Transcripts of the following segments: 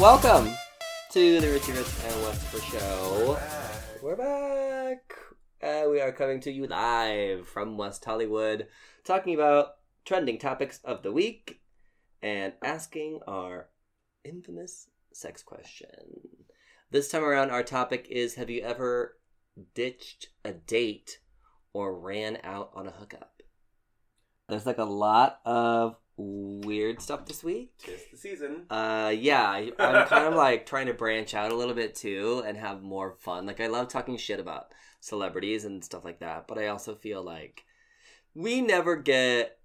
Welcome to the Richie Rich and Westford Show. We're back. Uh, we are coming to you live from West Hollywood, talking about trending topics of the week and asking our infamous sex question. This time around, our topic is Have you ever ditched a date or ran out on a hookup? There's like a lot of weird stuff this week. Tis the season. Uh, yeah, I- I'm kind of like trying to branch out a little bit too and have more fun. Like, I love talking shit about celebrities and stuff like that, but I also feel like we never get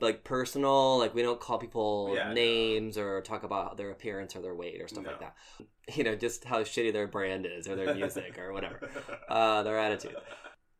like personal. Like, we don't call people Yeah, no. names or talk about their appearance or their weight or stuff like that. You know, just how shitty their brand is or their music or whatever, uh, their attitude.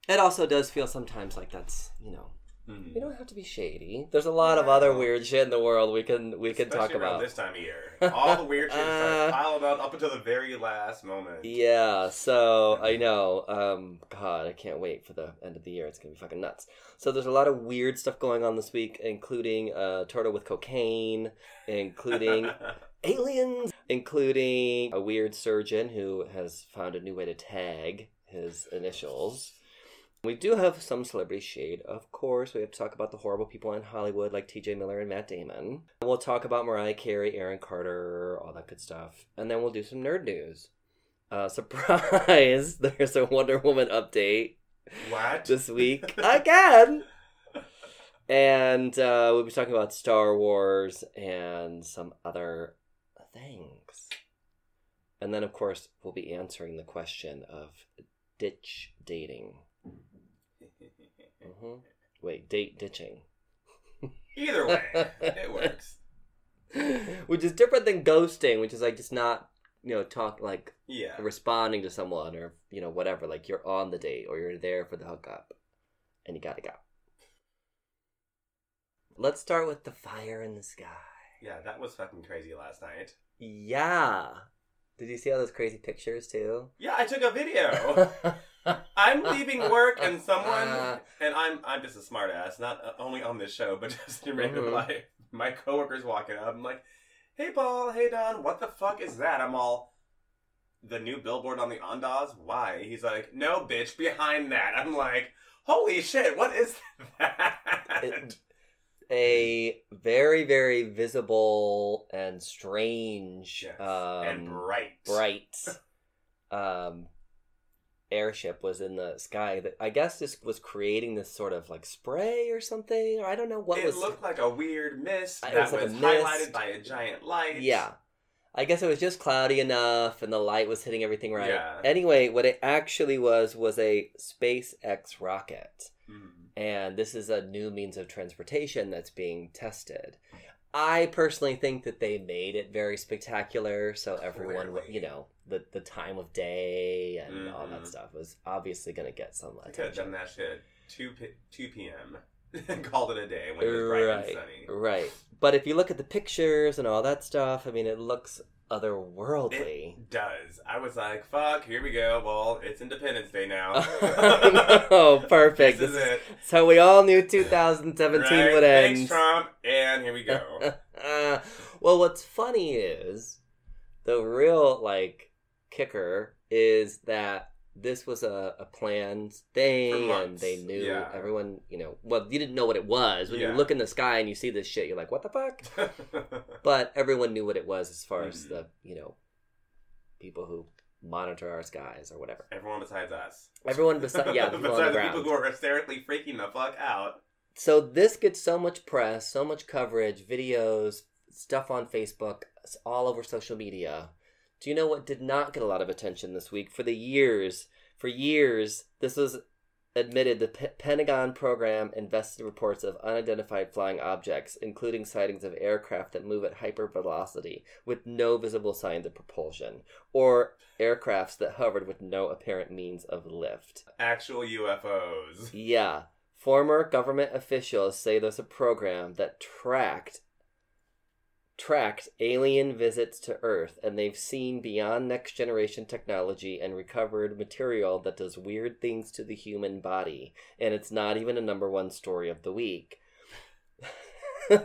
It also does feel sometimes like that's you know Mhm. you don't have to be shady. There's a lot of other weird shit in the world we can we can talk Especially about. this time of year. All the weird shit Uh, starts piling up up until the very last moment. Yeah, so I know. Um, God, I can't wait for the end of the year. It's gonna be fucking nuts. So there's a lot of weird stuff going on this week, including a turtle with cocaine, including aliens, including a weird surgeon who has found a new way to tag his initials. We do have some celebrity shade, of course. We have to talk about the horrible people in Hollywood like TJ Miller and Matt Damon. We'll talk about Mariah Carey, Aaron Carter, all that good stuff. And then we'll do some nerd news. Uh, surprise! There's a Wonder Woman update what? this week again. And uh, we'll be talking about Star Wars and some other things. And then, of course, we'll be answering the question of ditch dating. Hmm Wait, date ditching. Either way, it works. which is different than ghosting, which is like just not, you know, talk like Yeah. responding to someone or, you know, whatever. Like you're on the date or you're there for the hookup and you gotta go. Let's start with the fire in the sky. Yeah, that was fucking crazy last night. Yeah. Did you see all those crazy pictures too? Yeah, I took a video. I'm leaving work and someone and I'm I'm just a smartass, not uh, only on this show, but just in random Mhm. life. My coworkers walking up, I'm like, "Hey Paul, hey Don, what the fuck is that?" I'm all, "The new billboard on the Ondas? Why?" He's like, "No, bitch, behind that." I'm like, "Holy shit, what is that?" It- a very, very visible and strange Yes, um, and bright, bright um, airship was in the sky that I guess this was creating this sort of like spray or something. Or I don't know what it was. looked like a weird mist that was like was highlighted by a giant light. yeah. I guess it was just cloudy enough and the light was hitting everything right. Yeah. Anyway, what it actually was was a SpaceX rocket. Mhm. and this is a new means of transportation that's being tested. I personally think that they made it very spectacular, so everyone, would- you know, the the time of day and all that Mhm. stuff was obviously going to get some I could have done that shit 2, p- 2 p.m. and called it a day when it was bright Right, and sunny. right. But if you look at the pictures and all that stuff, I mean, it looks otherworldly. It does. I was like, fuck, here we go. Well, it's Independence Day now. oh, perfect. This is it. So we all knew 2017 Right? would end. Thanks, Trump. And here we go. Uh, well, what's funny is the real like kicker is that this was a, a planned thing, and they knew yeah. everyone. You know, well, you didn't know what it was when you look in the sky and you see this shit. You're like, what the fuck? But everyone knew what it was as far as Mhm. the you know people who monitor our skies or whatever. Everyone besides us. Everyone besi- yeah, the the besides the ground. people who are hysterically freaking the fuck out. So this gets so much press, so much coverage, videos, stuff on Facebook, all over social media. Do you know what did not get a lot of attention this week? For the years, for years, this was admitted the P- Pentagon program invested reports of unidentified flying objects, including sightings of aircraft that move at hypervelocity with no visible signs of propulsion, or aircrafts that hovered with no apparent means of lift. Actual UFOs. Yeah. Former government officials say there's a program that tracked tracked alien visits to Earth and they've seen beyond next generation technology and recovered material that does weird things to the human body. And it's not even a number one story of the week.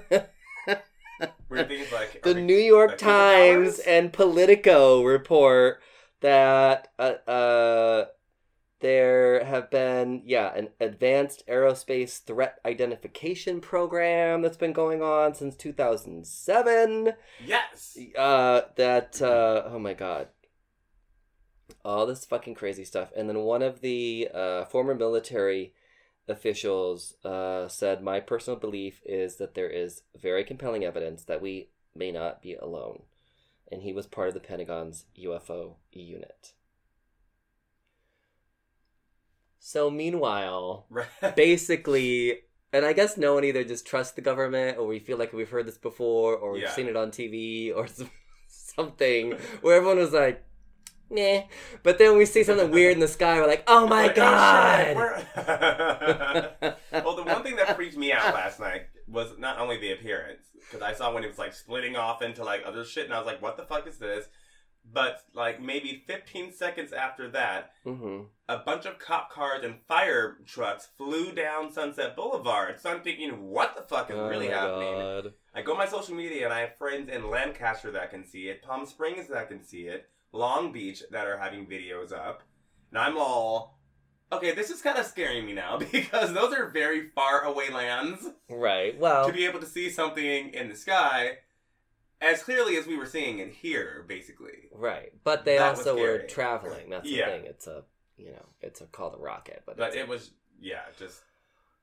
Weird things like the we- New York like Times and Politico report that uh, uh, there have been yeah an advanced aerospace threat identification program that's been going on since 2007 yes. uh that uh oh my god. All this fucking crazy stuff. And then one of the uh former military officials uh said my personal belief is that there is very compelling evidence that we may not be alone. And he was part of the pentagon's ufo unit so meanwhile Right. basically and i guess no one either just trusts the government or we feel like we've heard this before or we've Yeah. seen it on tv or something where everyone was like nah but then we see something weird in the sky we're like oh my god well, the one thing that freaked me out last night was not only the appearance, because I saw when it was like splitting off into like other shit, and I was like, "What the fuck is this?" But like maybe 15 seconds after that, hmm a bunch of cop cars and fire trucks flew down Sunset Boulevard. So I'm thinking, what the fuck is oh really happening? God. I go on my social media and I have friends in Lancaster that can see it, Palm Springs that can see it, Long Beach that are having videos up. And I'm all, okay, this is kind of scaring me now because those are very far away lands right well to be able to see something in the sky as clearly as we were seeing it here, basically. right but they That also were traveling that's Yeah. the thing it's a you know it's a called a rocket but, But it was, yeah, just.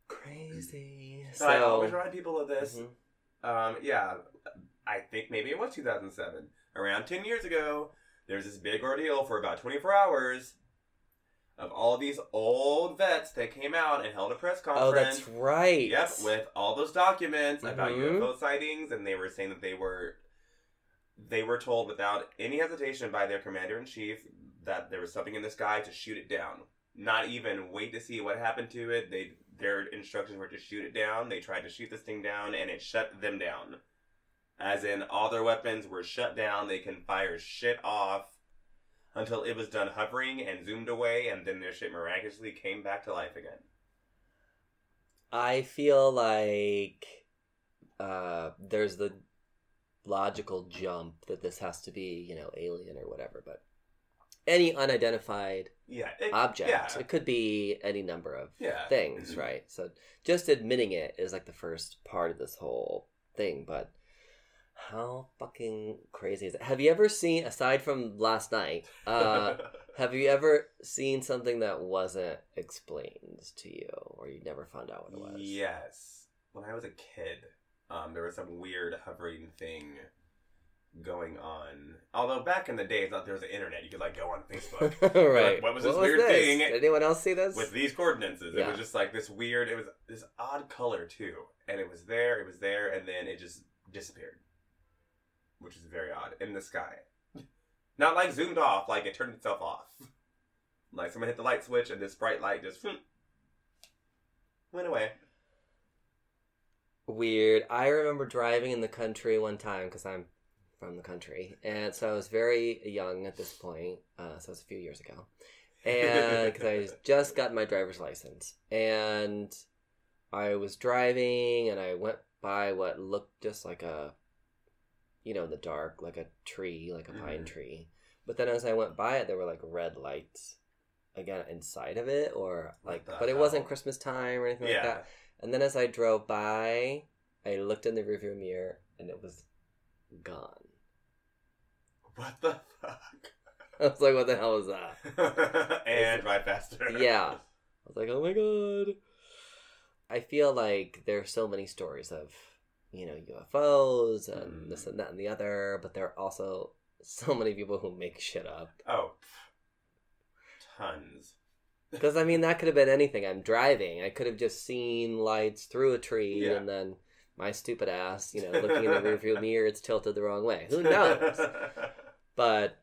crazy So I so always remind people of this. Mhm. Um, yeah, I think maybe it was 2007. Around 10 years ago, there's this big ordeal for about 24 hours of all these old vets that came out and held a press conference. oh that's right Yep, with all those documents about Mhm. UFO sightings, and they were saying that they were they were told without any hesitation by their commander in chief that there was something in the sky to shoot it down. Not even wait to see what happened to it. They their instructions were to shoot it down. They tried to shoot this thing down, and it shut them down. As in, all their weapons were shut down. They can fire shit off until it was done hovering and zoomed away, and then their shit miraculously came back to life again. I feel like uh, there's the logical jump that this has to be, you know, alien or whatever, but any unidentified Yeah, it, object, Yeah, it could be any number of yeah. things, right? So just admitting it is like the first part of this whole thing, but how fucking crazy is it? Have you ever seen, aside from last night, uh, have you ever seen something that wasn't explained to you or you never found out what it was? Yes. When I was a kid, um, there was some weird hovering thing going on. Although back in the days, not there was the internet, you could like go on Facebook right. Like, what was this weird thing? Did anyone else see this? with these coordinates. It was just like this weird. It was this odd color too, and it was there, it was there, and then it just disappeared, which is very odd in the sky. Not like zoomed off, like it turned itself off. Like someone hit the light switch and this bright light just went away. Weird. I remember driving in the country one time because I'm from the country, and so I was very young at this point. Uh, so it was a few years ago, and because I just got my driver's license, and I was driving, and I went by what looked just like a, you know, in the dark, like a tree, like a pine Mhm. tree. But then as I went by it, there were like red lights, again inside of it, or like, but it wasn't? Christmas time or anything like that. And then as I drove by, I looked in the rearview mirror and it was gone. What the fuck? I was like, what the hell is that? and drive faster. Yeah. I was like, oh my god. I feel like there's so many stories of, you know, UFOs and Mm. this and that and the other, but there are also so many people who make shit up. Oh, tons. Because, I mean, that could have been anything. I'm driving. I could have just seen lights through a tree Yeah. and then my stupid ass, you know, looking in the rearview mirror, it's tilted the wrong way. Who knows? But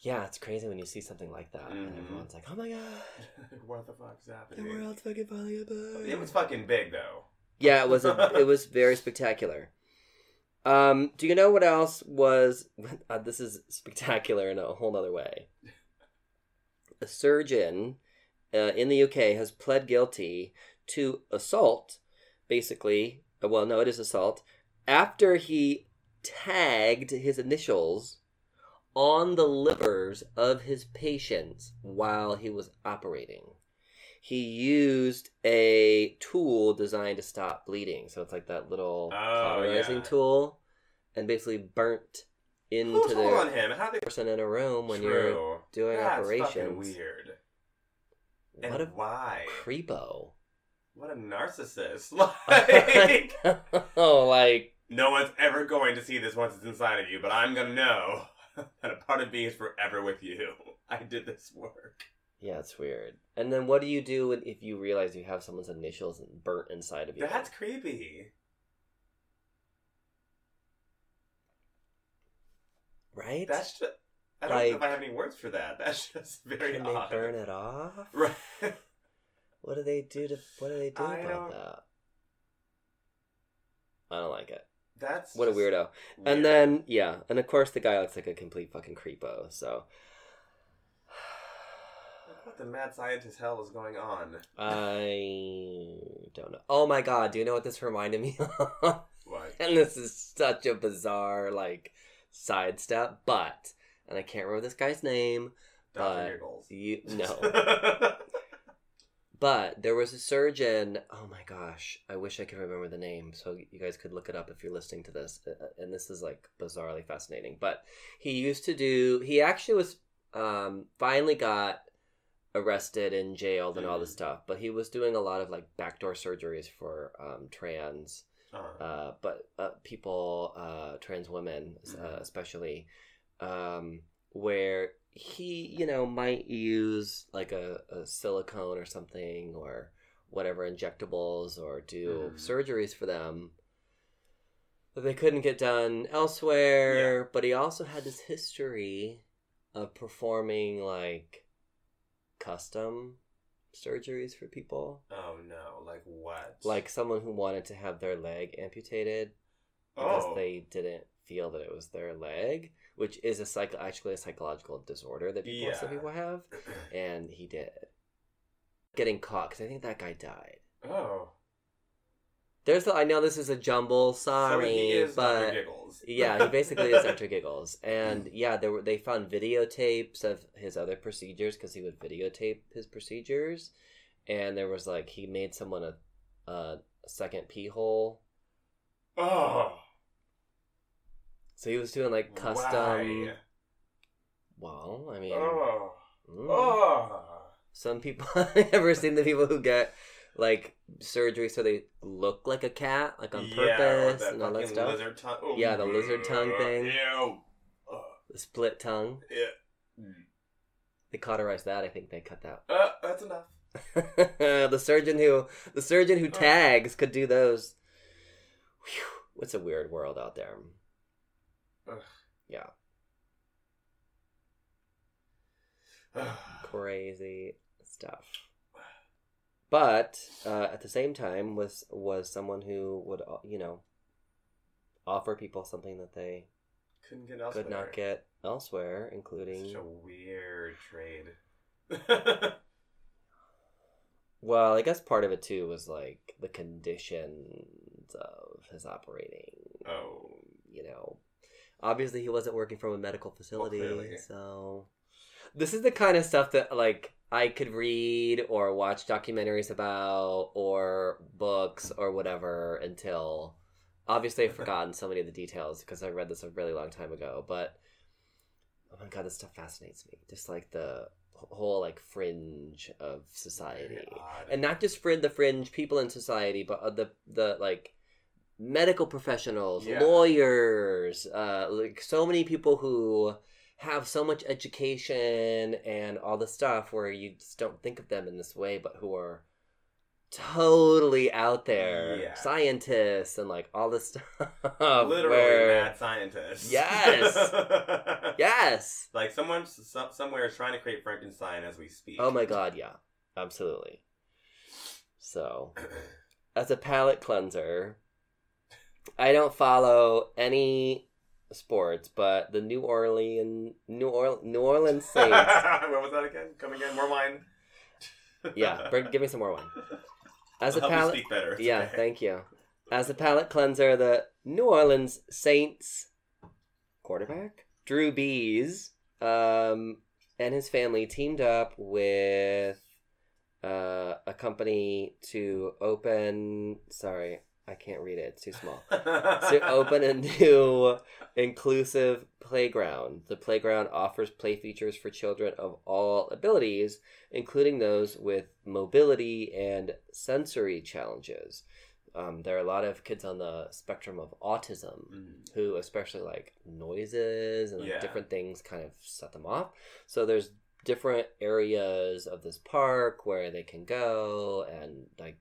yeah, it's crazy when you see something like that, and Mhm. everyone's like, "Oh my god, what the fuck's happening? the world's fucking falling apart." It was fucking big though. yeah, it was. A, it was very spectacular. Um, do you know what else was? Uh, this is spectacular in a whole other way. A surgeon uh, in the UK has pled guilty to assault, basically uh, well, no, it is assault. After he tagged his initials on the livers of his patients while he was operating. He used a tool designed to stop bleeding. So it's like that little Oh, cauterizing yeah. tool and basically burnt Who into told on him? How they person in a room when you're True. doing That's operations. weird. And What a why? creepo. What a narcissist! Like, oh, like no one's ever going to see this once it's inside of you, but I'm gonna know that a part of me is forever with you. I did this work. yeah, it's weird. And then what do you do if you realize you have someone's initials burnt inside of you? That's creepy. Right. That's just. I don't know if I have any words for that. That's just very Can odd. they burn it off? Right. What do they do to? What do they do I about don't- that? I don't like it. That's What a weirdo. weird. And then yeah, and of course the guy looks like a complete fucking creepo. So What the mad scientist hell is going on? I don't know. Oh my god, do you know what this reminded me of? What? and this is such a bizarre like sidestep, but and I can't remember this guy's name. Dr. But. You no. But there was a surgeon. Oh my gosh, I wish I could remember the name so you guys could look it up if you're listening to this. Uh, And this is like bizarrely fascinating. But he used to do. He actually was um, finally got arrested and jailed and all this Mhm. stuff. But he was doing a lot of like backdoor surgeries for um, trans. Uh, but uh, people, uh, trans women uh, Mhm. especially, um, where he, you know, might use like a, a silicone or something or whatever injectables or do Mhm. surgeries for them that they couldn't get done elsewhere. But he also had this history of performing like custom surgeries for people. oh no! Like what? Like someone who wanted to have their leg amputated because oh, they didn't feel that it was their leg, which is a psych- actually a psychological disorder that people some people have, and he did. Getting caught because I think that guy died. oh. There's the, I know this is a jumble, so sorry, he is but Dr. Giggles. yeah, he basically is Dr. Giggles, and yeah, there were they found videotapes of his other procedures because he would videotape his procedures, and there was like he made someone a, a second pee hole, Oh. so he was doing like custom. Why? Well, I mean, Oh. mm. Oh. some people ever seen the people who get like surgery so they look like a cat, like on purpose and all that stuff. Lizard tongue. Yeah, the lizard tongue thing. Ew. The split tongue. Yeah. They cauterized that. I think they cut that. Uh, that's enough. the surgeon who the surgeon who Oh. tags could do those. Whew, it's a weird world out there. Ugh. Yeah, Ugh. crazy stuff. But uh, at the same time, was was someone who would uh, you know offer people something that they Couldn't get elsewhere. could not get elsewhere, including Such a weird trade. Well, I guess part of it too was like the conditions of his operating. Oh. You know, obviously he wasn't working from a medical facility, clearly. so this is the kind of stuff that like I could read or watch documentaries about or books or whatever until obviously I've forgotten so many of the details because I read this a really long time ago, but oh my god, this stuff fascinates me. Just like the whole like fringe of society and not just for the fringe people in society, but uh, the the like medical professionals, Yeah. lawyers, uh, like so many people who have so much education and all the stuff where you just don't think of them in this way, but who are totally out there, Yeah. scientists and like all this stuff. Literally where- mad scientists. Yes. Yes. Like someone some, somewhere is trying to create Frankenstein as we speak. Oh my god, yeah, absolutely. So. as a palate cleanser, I don't follow any sports, but the New Orleans New, or- New Orleans Saints. what was that again? Come again? More wine. yeah, bring, give me some more wine. As I'll a palate, speak better. It's yeah, okay. thank you. As a palate cleanser, the New Orleans Saints quarterback Drew Brees um, and his family teamed up with uh, a company to open. Sorry, I can't read it; it's too small. to open a new inclusive playground. The playground offers play features for children of all abilities, including those with mobility and sensory challenges. Um, there are a lot of kids on the spectrum of autism Mm. who, especially like noises and like, Yeah. different things, kind of set them off. So there's different areas of this park where they can go and like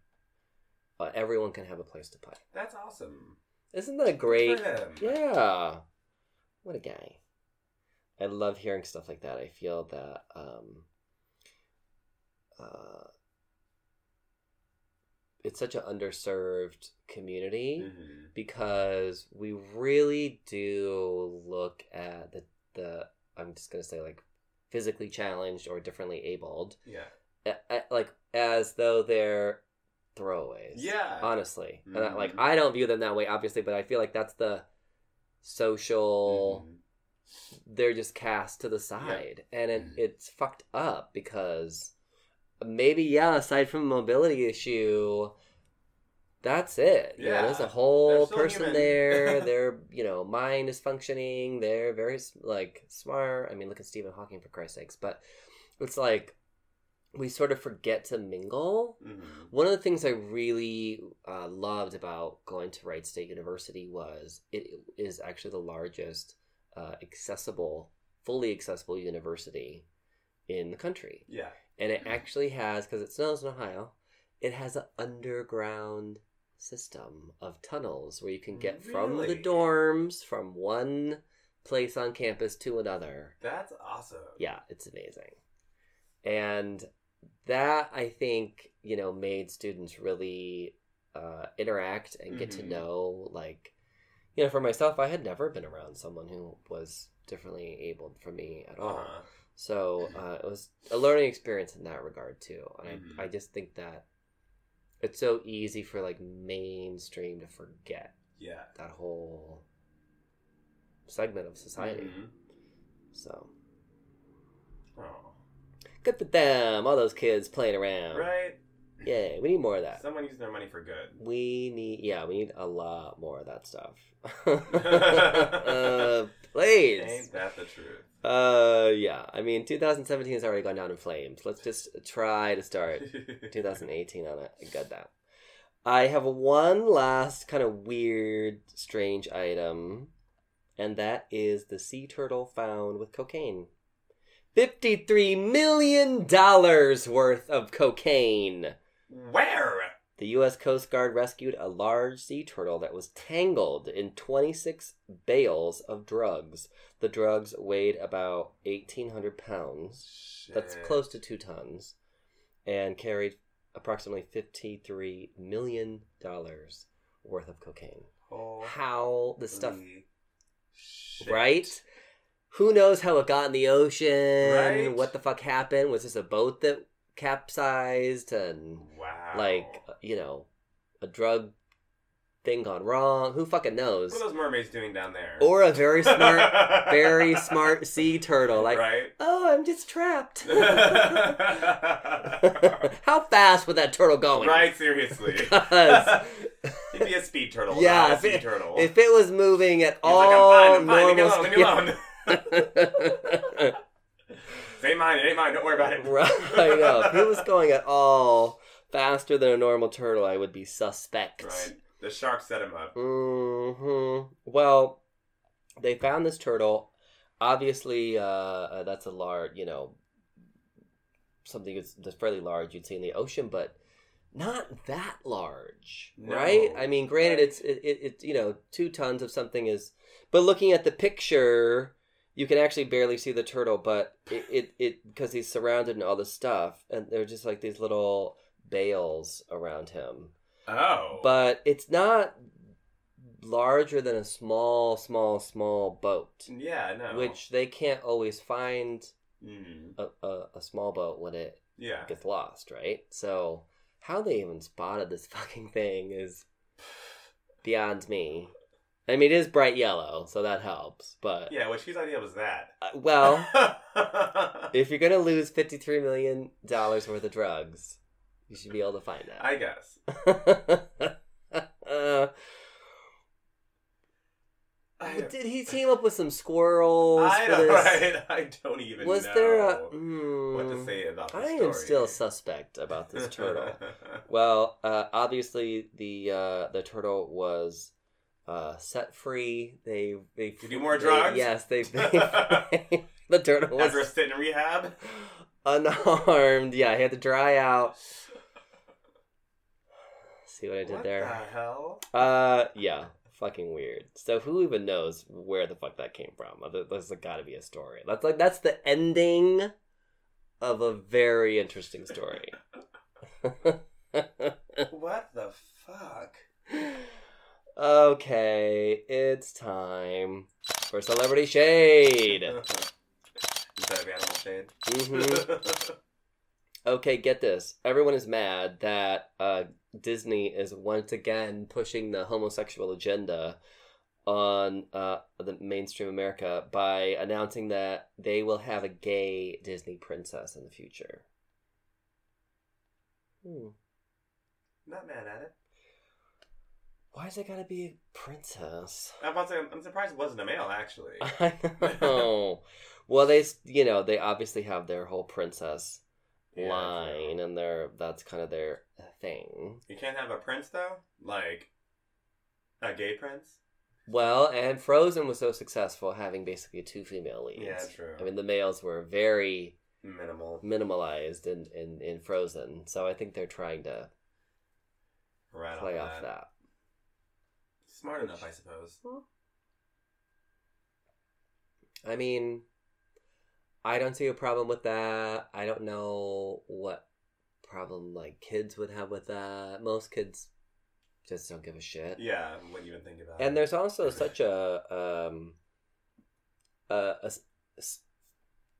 uh, everyone can have a place to play. That's awesome. Isn't that great? Yeah. What a guy. I love hearing stuff like that. I feel that um uh it's such an underserved community Mhm. because we really do look at the the I'm just going to say like physically challenged or differently abled Yeah. a- a- like as though they're throwaways Yeah. honestly and I, like i don't view them that way obviously but i feel like that's the social Mhm. they're just cast to the side and it, Mhm. it's fucked up because maybe yeah aside from a mobility issue that's it you know, there's a whole person human. there their you know mind is functioning they're very like smart i mean look at stephen hawking for christ's sakes but it's like we sort of forget to mingle Mhm. one of the things I really uh, loved about going to Wright State University was it is actually the largest uh, accessible, fully accessible university in the country. Yeah. And it actually has, because it snows in Ohio, it has an underground system of tunnels where you can get from the dorms from one place on campus to another. That's awesome. Yeah, it's amazing. And that I think, you know, made students really uh, interact and get to Mhm. know, like, you know, for myself, I had never been around someone who was differently abled from me at all. Uh-huh. So uh, it was a learning experience in that regard, too. And Mhm. I, I just think that it's so easy for, like, mainstream to forget Yeah. that whole segment of society. Mhm. So Oh. Good for them, all those kids playing around. Right. Yeah, we need more of that. Someone using their money for good. We need, yeah, we need a lot more of that stuff. uh, please. Ain't that the truth? Uh, yeah. I mean, 2017 has already gone down in flames. Let's just try to start 2018 on it. good that. I have one last kind of weird, strange item, and that is the sea turtle found with cocaine. $53 million worth of cocaine. Where? The U.S. Coast Guard rescued a large sea turtle that was tangled in 26 bales of drugs. The drugs weighed about 1,800 pounds. That's close to two tons. And carried approximately $53 million worth of cocaine. Holy How the stuff, shit. right? Who knows how it got in the ocean? Right. What the fuck happened? Was this a boat that capsized? And Wow. like you know a drug thing gone wrong who fucking knows what are those mermaids doing down there? or a very smart very smart sea turtle like right. oh i'm just trapped how fast was that turtle going right. Seriously. It'd be a speed turtle. Yeah, if sea it- turtle. if it was moving at He's like, all fine. I'm fine. Leave me normal alone. Leave me alone. It ain't mine. It ain't mine. Don't worry about it. right i know if it was going at all faster than a normal turtle i would be suspect Right. The shark set him up. hmm Well, they found this turtle. Obviously, uh, that's a large, you know, something that's, fairly large you'd see in the ocean, but not that large, No. right? I mean, granted, it's it, it, it, you know, two tons of something is, but looking at the picture, you can actually barely see the turtle, but it it it because he's surrounded in all this stuff, and they're just like these little bales around him Oh. but it's not larger than a small, small, small boat, yeah, no. which they can't always find Mm, a, a, a small boat when it yeah. gets lost, right? So how they even spotted this fucking thing is beyond me. I mean, it is bright yellow, so that helps. But Yeah, which whose idea was that? uh, well, if you're gonna lose fifty three million dollars worth of drugs, you should be able to find that. I guess. Uh, I, did he team up with some squirrels? I know, right? I don't even know. Was there a? what to say about I am still suspect about this turtle. well, uh, obviously the uh, the turtle was uh, set free. They they To do more they- drugs? yes, they, they the turtle After was sitting in rehab? unharmed. Yeah, he had to dry out. See what I did what there? the hell? Uh, yeah, fucking weird. So who even knows where the fuck that came from? There's got to be a story. That's like that's the ending of a very interesting story. What the fuck? Okay, it's time for celebrity shade. Instead of animal shade. hmm Okay, get this. Everyone is mad that uh, Disney is once again pushing the homosexual agenda on uh, the mainstream America by announcing that they will have a gay Disney princess in the future. Hmm. Not mad at it. Why is it gotta be a princess? I'm about to say, I'm surprised it wasn't a male, actually. I know. well, they, you know, they obviously have their whole princess Yeah, line, and their that's kind of their thing. You can't have a prince, though? Like, a gay prince? Well, and Frozen was so successful having basically two female leads. Yeah, true. I mean, the males were very Minimal. minimalized in, in, in Frozen, so I think they're trying to Right play off that. that. Smart enough, I suppose. I mean, I don't see a problem with that. I don't know what problem like kids would have with that. Most kids just don't give a shit. Yeah, wouldn't even think about it. And there's also such a um a, a s- s-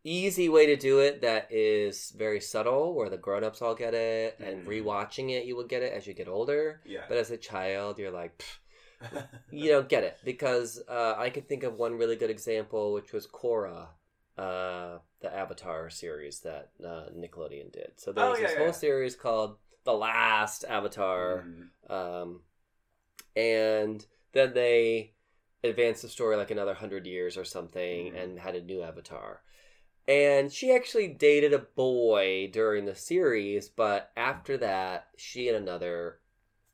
easy way to do it that is very subtle, where the grown-ups all get it, and Mhm. rewatching it, you will get it as you get older. Yeah. But as a child, you're like, "Pfft, you don't get it because uh, I could think of one really good example, which was Korra, uh, the Avatar series that uh, Nickelodeon did. So there Oh, was yeah, this whole yeah. series called The Last Avatar, Mm. um, and then they advanced the story like another hundred years or something, Mhm. and had a new Avatar. And she actually dated a boy during the series, but after that, she and another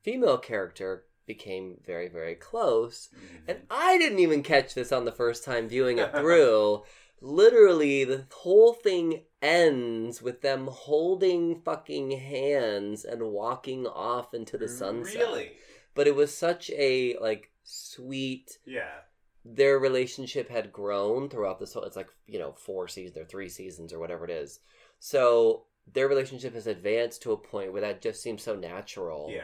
female character became very, very close. Mm. And I didn't even catch this on the first time viewing it through. Literally, the whole thing ends with them holding fucking hands and walking off into the sunset. Really? But it was such a like sweet. Yeah. Their relationship had grown throughout this whole. It's like you know four seasons or three seasons or whatever it is. So their relationship has advanced to a point where that just seems so natural. Yeah.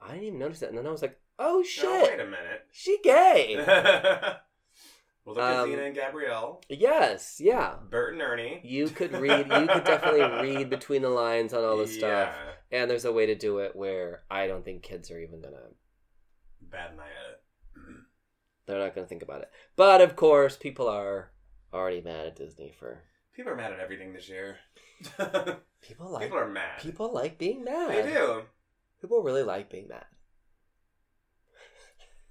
I didn't even notice that, and then I was like, "Oh shit, No, wait a minute. she gay." well, look at Um, Xena and Gabrielle. Yes, yeah. Bert and Ernie. You could read. You could definitely read between the lines on all this stuff. Yeah. And there's a way to do it where I don't think kids are even gonna. Bad night at it. They're not gonna think about it. But of course, people are already mad at Disney for. People are mad at everything this year. People like. People are mad. People like being mad. They do. People really like being mad.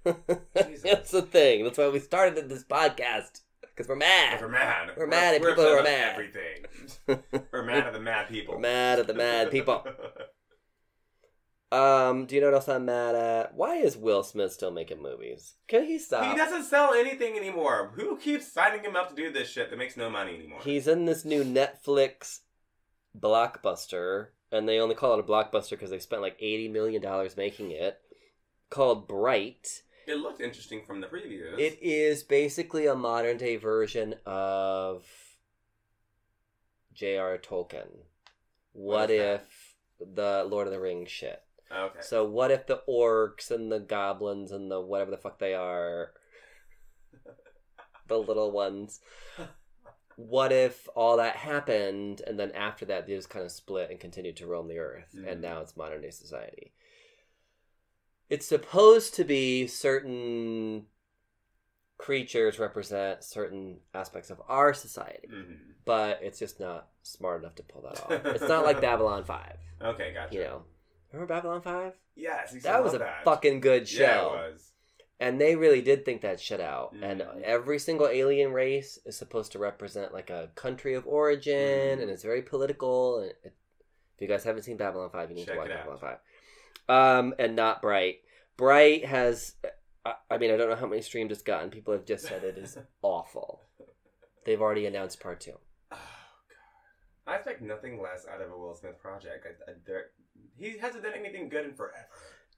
That's the thing. That's why we started this podcast because we're mad. We're mad. We're mad at people who are mad. Everything. We're mad at the mad people. We're mad at the mad people. Um, do you know what else I'm mad at? Why is Will Smith still making movies? Can he stop? He doesn't sell anything anymore. Who keeps signing him up to do this shit that makes no money anymore? He's in this new Netflix blockbuster, and they only call it a blockbuster because they spent like eighty million dollars making it. Called Bright. It looked interesting from the previews. It is basically a modern day version of J.R. Tolkien. What, What is that? if the Lord of the Rings shit? okay. So what if the orcs and the goblins and the whatever the fuck they are, the little ones? What if all that happened and then after that they just kind of split and continued to roam the earth Mhm. and now it's modern day society? it's supposed to be certain creatures represent certain aspects of our society, Mhm. but it's just not smart enough to pull that off. It's not like Babylon 5, Okay, gotcha. you know. Remember Babylon 5? Yes, That was a that. fucking good show. Yeah, it was. And they really did think that shit out. And Mhm. every single alien race is supposed to represent like a country of origin, Mhm. and it's very political. And it, if you guys haven't seen Babylon Five, you need Check to watch. Babylon Five. Um, and not Bright. Bright has, I, I mean, I don't know how many streams it's gotten. People have just said it is awful. They've already announced part two. Oh god, I expect nothing less out of a Will Smith project. I, I, he hasn't done anything good in forever.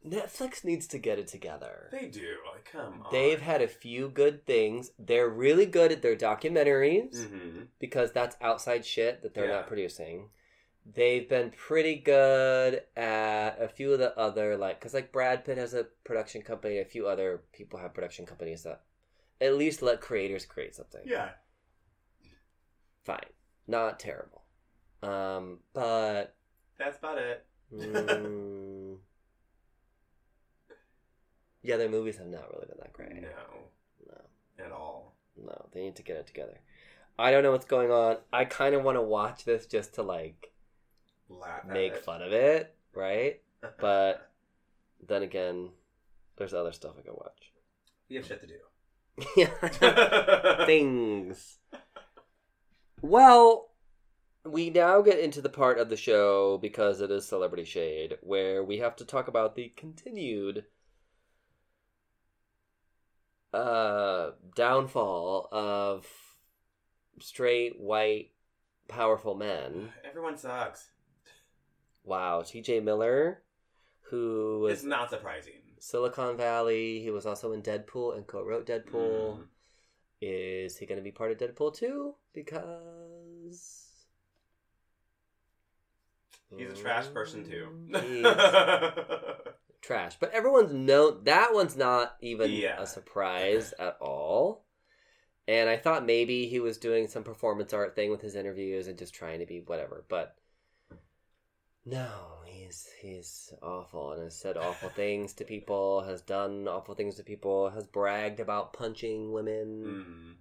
Netflix needs to get it together. They do. Like, come on. They've had a few good things. They're really good at their documentaries. hmm because that's outside shit that they're Yeah. not producing. They've been pretty good at a few of the other like because like Brad Pitt has a production company. A few other people have production companies that at least let creators create something. Yeah. fine, not terrible. Um, but That's about it. mm, yeah, their movies have not really been that great. No, no. at all. No, they need to get it together. I don't know what's going on. I kind of want to watch this just to like Laugh make it. fun of it, right? but- Then again, there's other stuff I can watch. you have shit to do. yeah, things. Well, we now get into the part of the show because it is Celebrity Shade where we have to talk about the continued uh downfall of straight white powerful men. Everyone sucks. Wow, TJ Miller, who was It's not surprising. Silicon Valley, he was also in Deadpool and co-wrote Deadpool. Mm. Is he going to be part of Deadpool 2? Because He's a trash person too. Trash. But everyone's known that one's not even Yeah. a surprise at all. And I thought maybe he was doing some performance art thing with his interviews and just trying to be whatever, but no, he's he's awful and has said awful things to people, has done awful things to people, has bragged about punching women. Mm.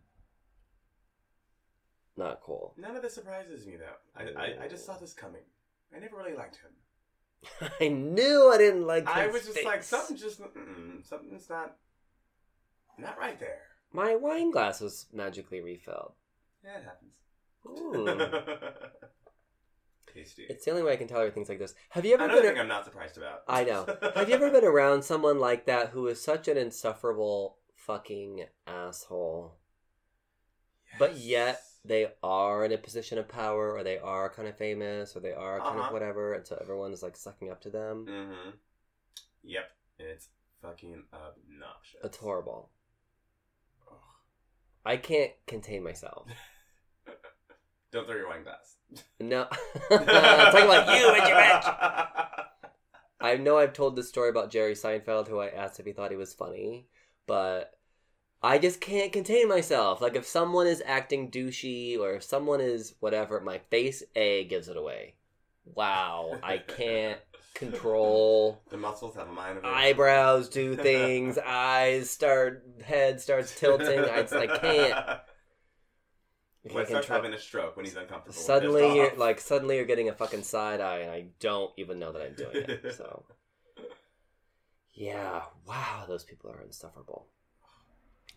Not cool. None of this surprises me though. I, I, I just saw this coming. I never really liked him. I knew I didn't like. I was just like something just something's not not right there. My wine glass was magically refilled. Yeah, it happens. Ooh. Tasty. it's the only way I can tolerate things like this. Have you ever Another been? thing I'm not surprised about. I know. Have you ever been around someone like that who is such an insufferable fucking asshole, but yet they are in a position of power, or they are kind of famous, or they are kind Uh-huh. of whatever, and so everyone is like sucking up to them? Mm-hmm. Yep. It's fucking obnoxious. It's horrible. Ugh. I can't contain myself. Don't throw your wine glass. No, i'm talking about you and your bitch. I know I've told this story about Jerry Seinfeld, who I asked if he thought he was funny, but I just can't contain myself. Like if someone is acting douchey or if someone is whatever, my face A gives it away. Wow, I can't control. The muscles have a mind of their. Eyebrows do things, eyes start, head starts tilting. I just I can't. I When can't starts control- having a stroke when he's uncomfortable. Suddenly, you're like suddenly you're getting a fucking side eye, and I don't even know that I'm doing it. So, yeah, wow, those people are insufferable.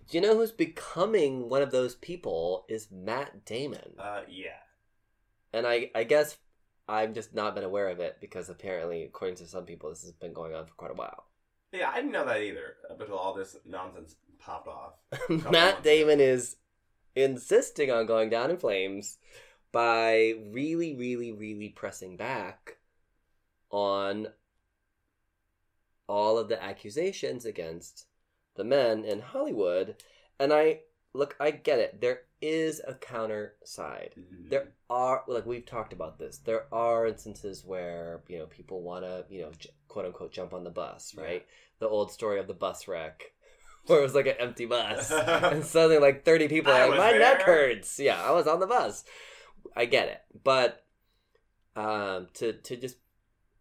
Do you know who's becoming one of those people? Is Matt Damon, Uh, yeah. and I I guess I've just not been aware of it because apparently, according to some people, this has been going on for quite a while. Yeah, I didn't know that either until all this nonsense popped off. Matt Damon ago. is insisting on going down in flames by really, really, really pressing back on all of the accusations against the men in Hollywood. And I look, I get it. There is a counter side. Mhm. There are, like we've talked about this. There are instances where you know people want to, you know, j- quote unquote, jump on the bus, Yeah. right? The old story of the bus wreck, where it was like an empty bus, and suddenly like thirty people are like, my neck hurts. Yeah, I was on the bus. I get it, but um, to to just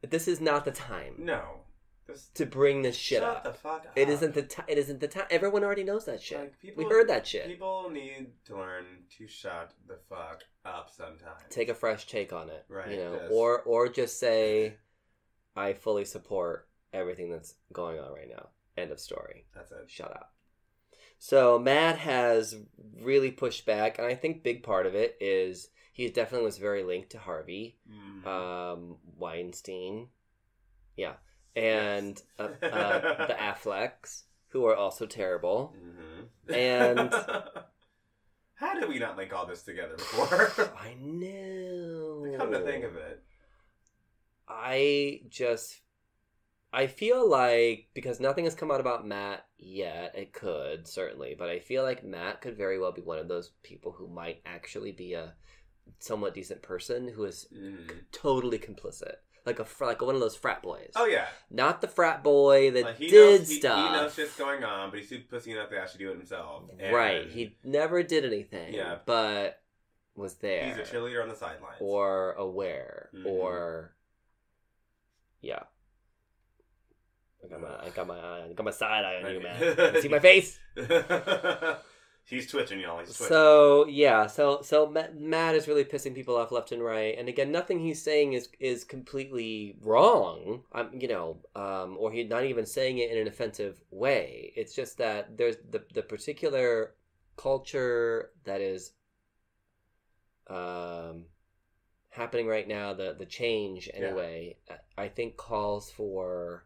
this is not the time. No. Just to bring this shit shut up. the fuck up. It isn't the time. It isn't the time. Everyone already knows that shit. Like, people, we heard that shit. People need to learn to shut the fuck up sometimes. Take a fresh take on it, Right, You know, yes. or or just say, I fully support everything that's going on right now. End of story. That's it. Shut up. So Matt has really pushed back, and I think big part of it is he definitely was very linked to Harvey Mhm. um, Weinstein, yeah, and uh, uh, the Afflecks, who are also terrible. Mhm. And- how did we not link all this together before? I know. Come to think of it, I just I feel like because nothing has come out about Matt yet, it could certainly, but I feel like Matt could very well be one of those people who might actually be a somewhat decent person who is Mhm. totally complicit, like a fr- like one of those frat boys. oh yeah, Not the frat boy that he did knows, he- stuff. He, knows shit's going on, but he's too pussy enough to actually do it himself. And right. He never did anything. Yeah. But was there. he's a cheerleader on the sidelines. or aware Mhm. or yeah. I got my I got my eye I got my side eye on you, man. You see my face? he's twitching, y'all. He's twitching. So yeah, so so Matt is really pissing people off left and right, and again, nothing he's saying is is completely wrong. Um, you know, um, or he's not even saying it in an offensive way. It's just that there's the the particular culture that is um happening right now. The the change anyway, I I think calls for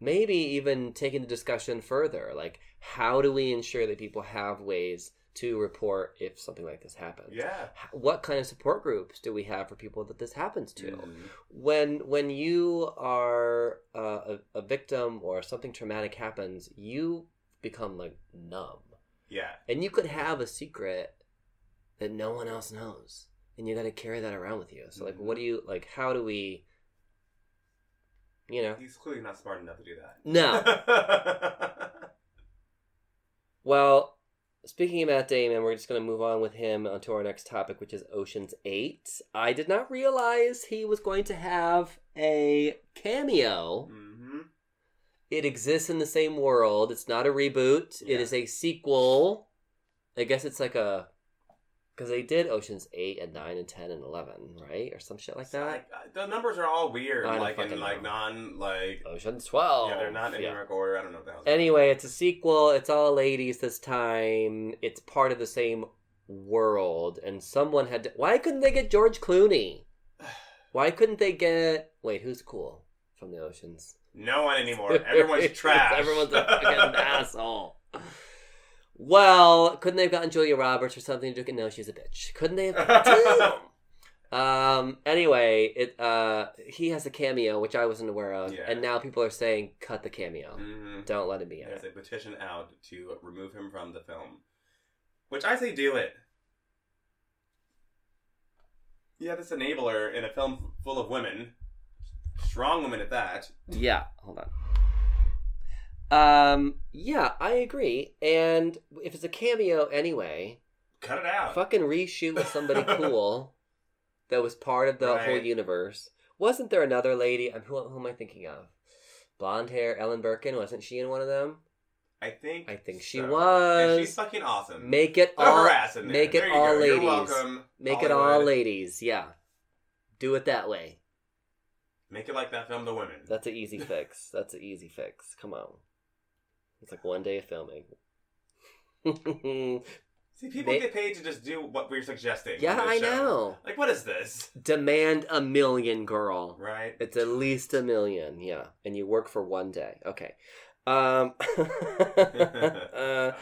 maybe even taking the discussion further like how do we ensure that people have ways to report if something like this happens yeah. What kind of support groups do we have for people that this happens to Mhm. when when you are uh, a, a victim or something traumatic happens you become like numb Yeah. and you could have a secret that no one else knows and you got to carry that around with you so like what do you like how do we you know He's clearly not smart enough to do that. no Well, speaking of Matt Damon, we're just going to move on with him onto our next topic, which is Ocean's 8. I did not realize he was going to have a cameo. hmm It exists in the same world. It's not a reboot, Yeah. it is a sequel. I guess it's like a. Because they did Ocean's 8 and 9 and 10 and 11, right? Or some shit like that. Uh, the numbers are all weird, I don't like in like know. non like. Ocean's 12. Yeah, they're not in Yeah. numeric order. I don't know what the hell. Anyway, it's a sequel. It's all ladies this time. It's part of the same world. And someone had to. Why couldn't they get George Clooney? Why couldn't they get. Wait, who's cool from the Oceans? no one anymore. Everyone's trash. Everyone's a fucking asshole. Well, couldn't they have gotten Julia Roberts or something? to No, she's a bitch. Couldn't they have? Um. Anyway, it. Uh. He has a cameo, which I wasn't aware of, Yeah. and now people are saying cut the cameo. Mhm. Don't let him be in There's it. a petition out to remove him from the film, which I say do it. Yeah, this enabler in a film full of women, strong women at that. Yeah, hold on. Um, yeah, I agree. And if it's a cameo anyway, Cut it out. fucking reshoot with somebody cool that was part of the whole universe. Wasn't there another lady? um, Who, who am I thinking of? Blonde hair, Ellen Barkin. Wasn't she in one of them? I think. I think she so. was. And she's fucking awesome. Make it Throw all. her ass in there. make it all go. Ladies. welcome. Make it all ladies. Yeah. Do it that way. Make it like that film, The Women. That's an easy fix. That's an easy fix. Come on. It's like one day of filming. See, people get paid to just do what we're suggesting. yeah, I show. know. Like, what is this? Demand a million, girl. Right? It's at least a million, yeah. And you work for one day. Okay. Um, uh,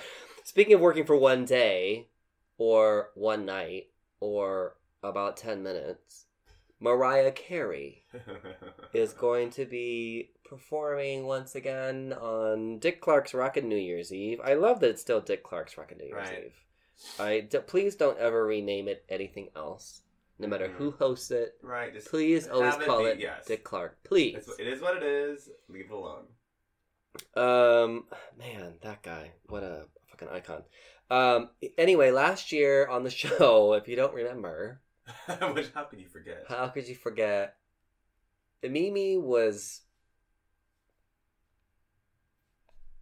speaking of working for one day, or one night, or about 10 minutes, Mariah Carey is going to be performing once again on Dick Clark's Rockin' New Year's Eve. I love that it's still Dick Clark's Rockin' New Year's Right. Eve. I d- please don't ever rename it anything else, no matter who hosts it. right. Please always have call be- it yes. Dick Clark. Please. It's, it is what it is. Leave it alone. Um, man, that guy, what a fucking icon. Um, anyway, last year on the show, if you don't remember, Which how could you forget? how could you forget Mimi was.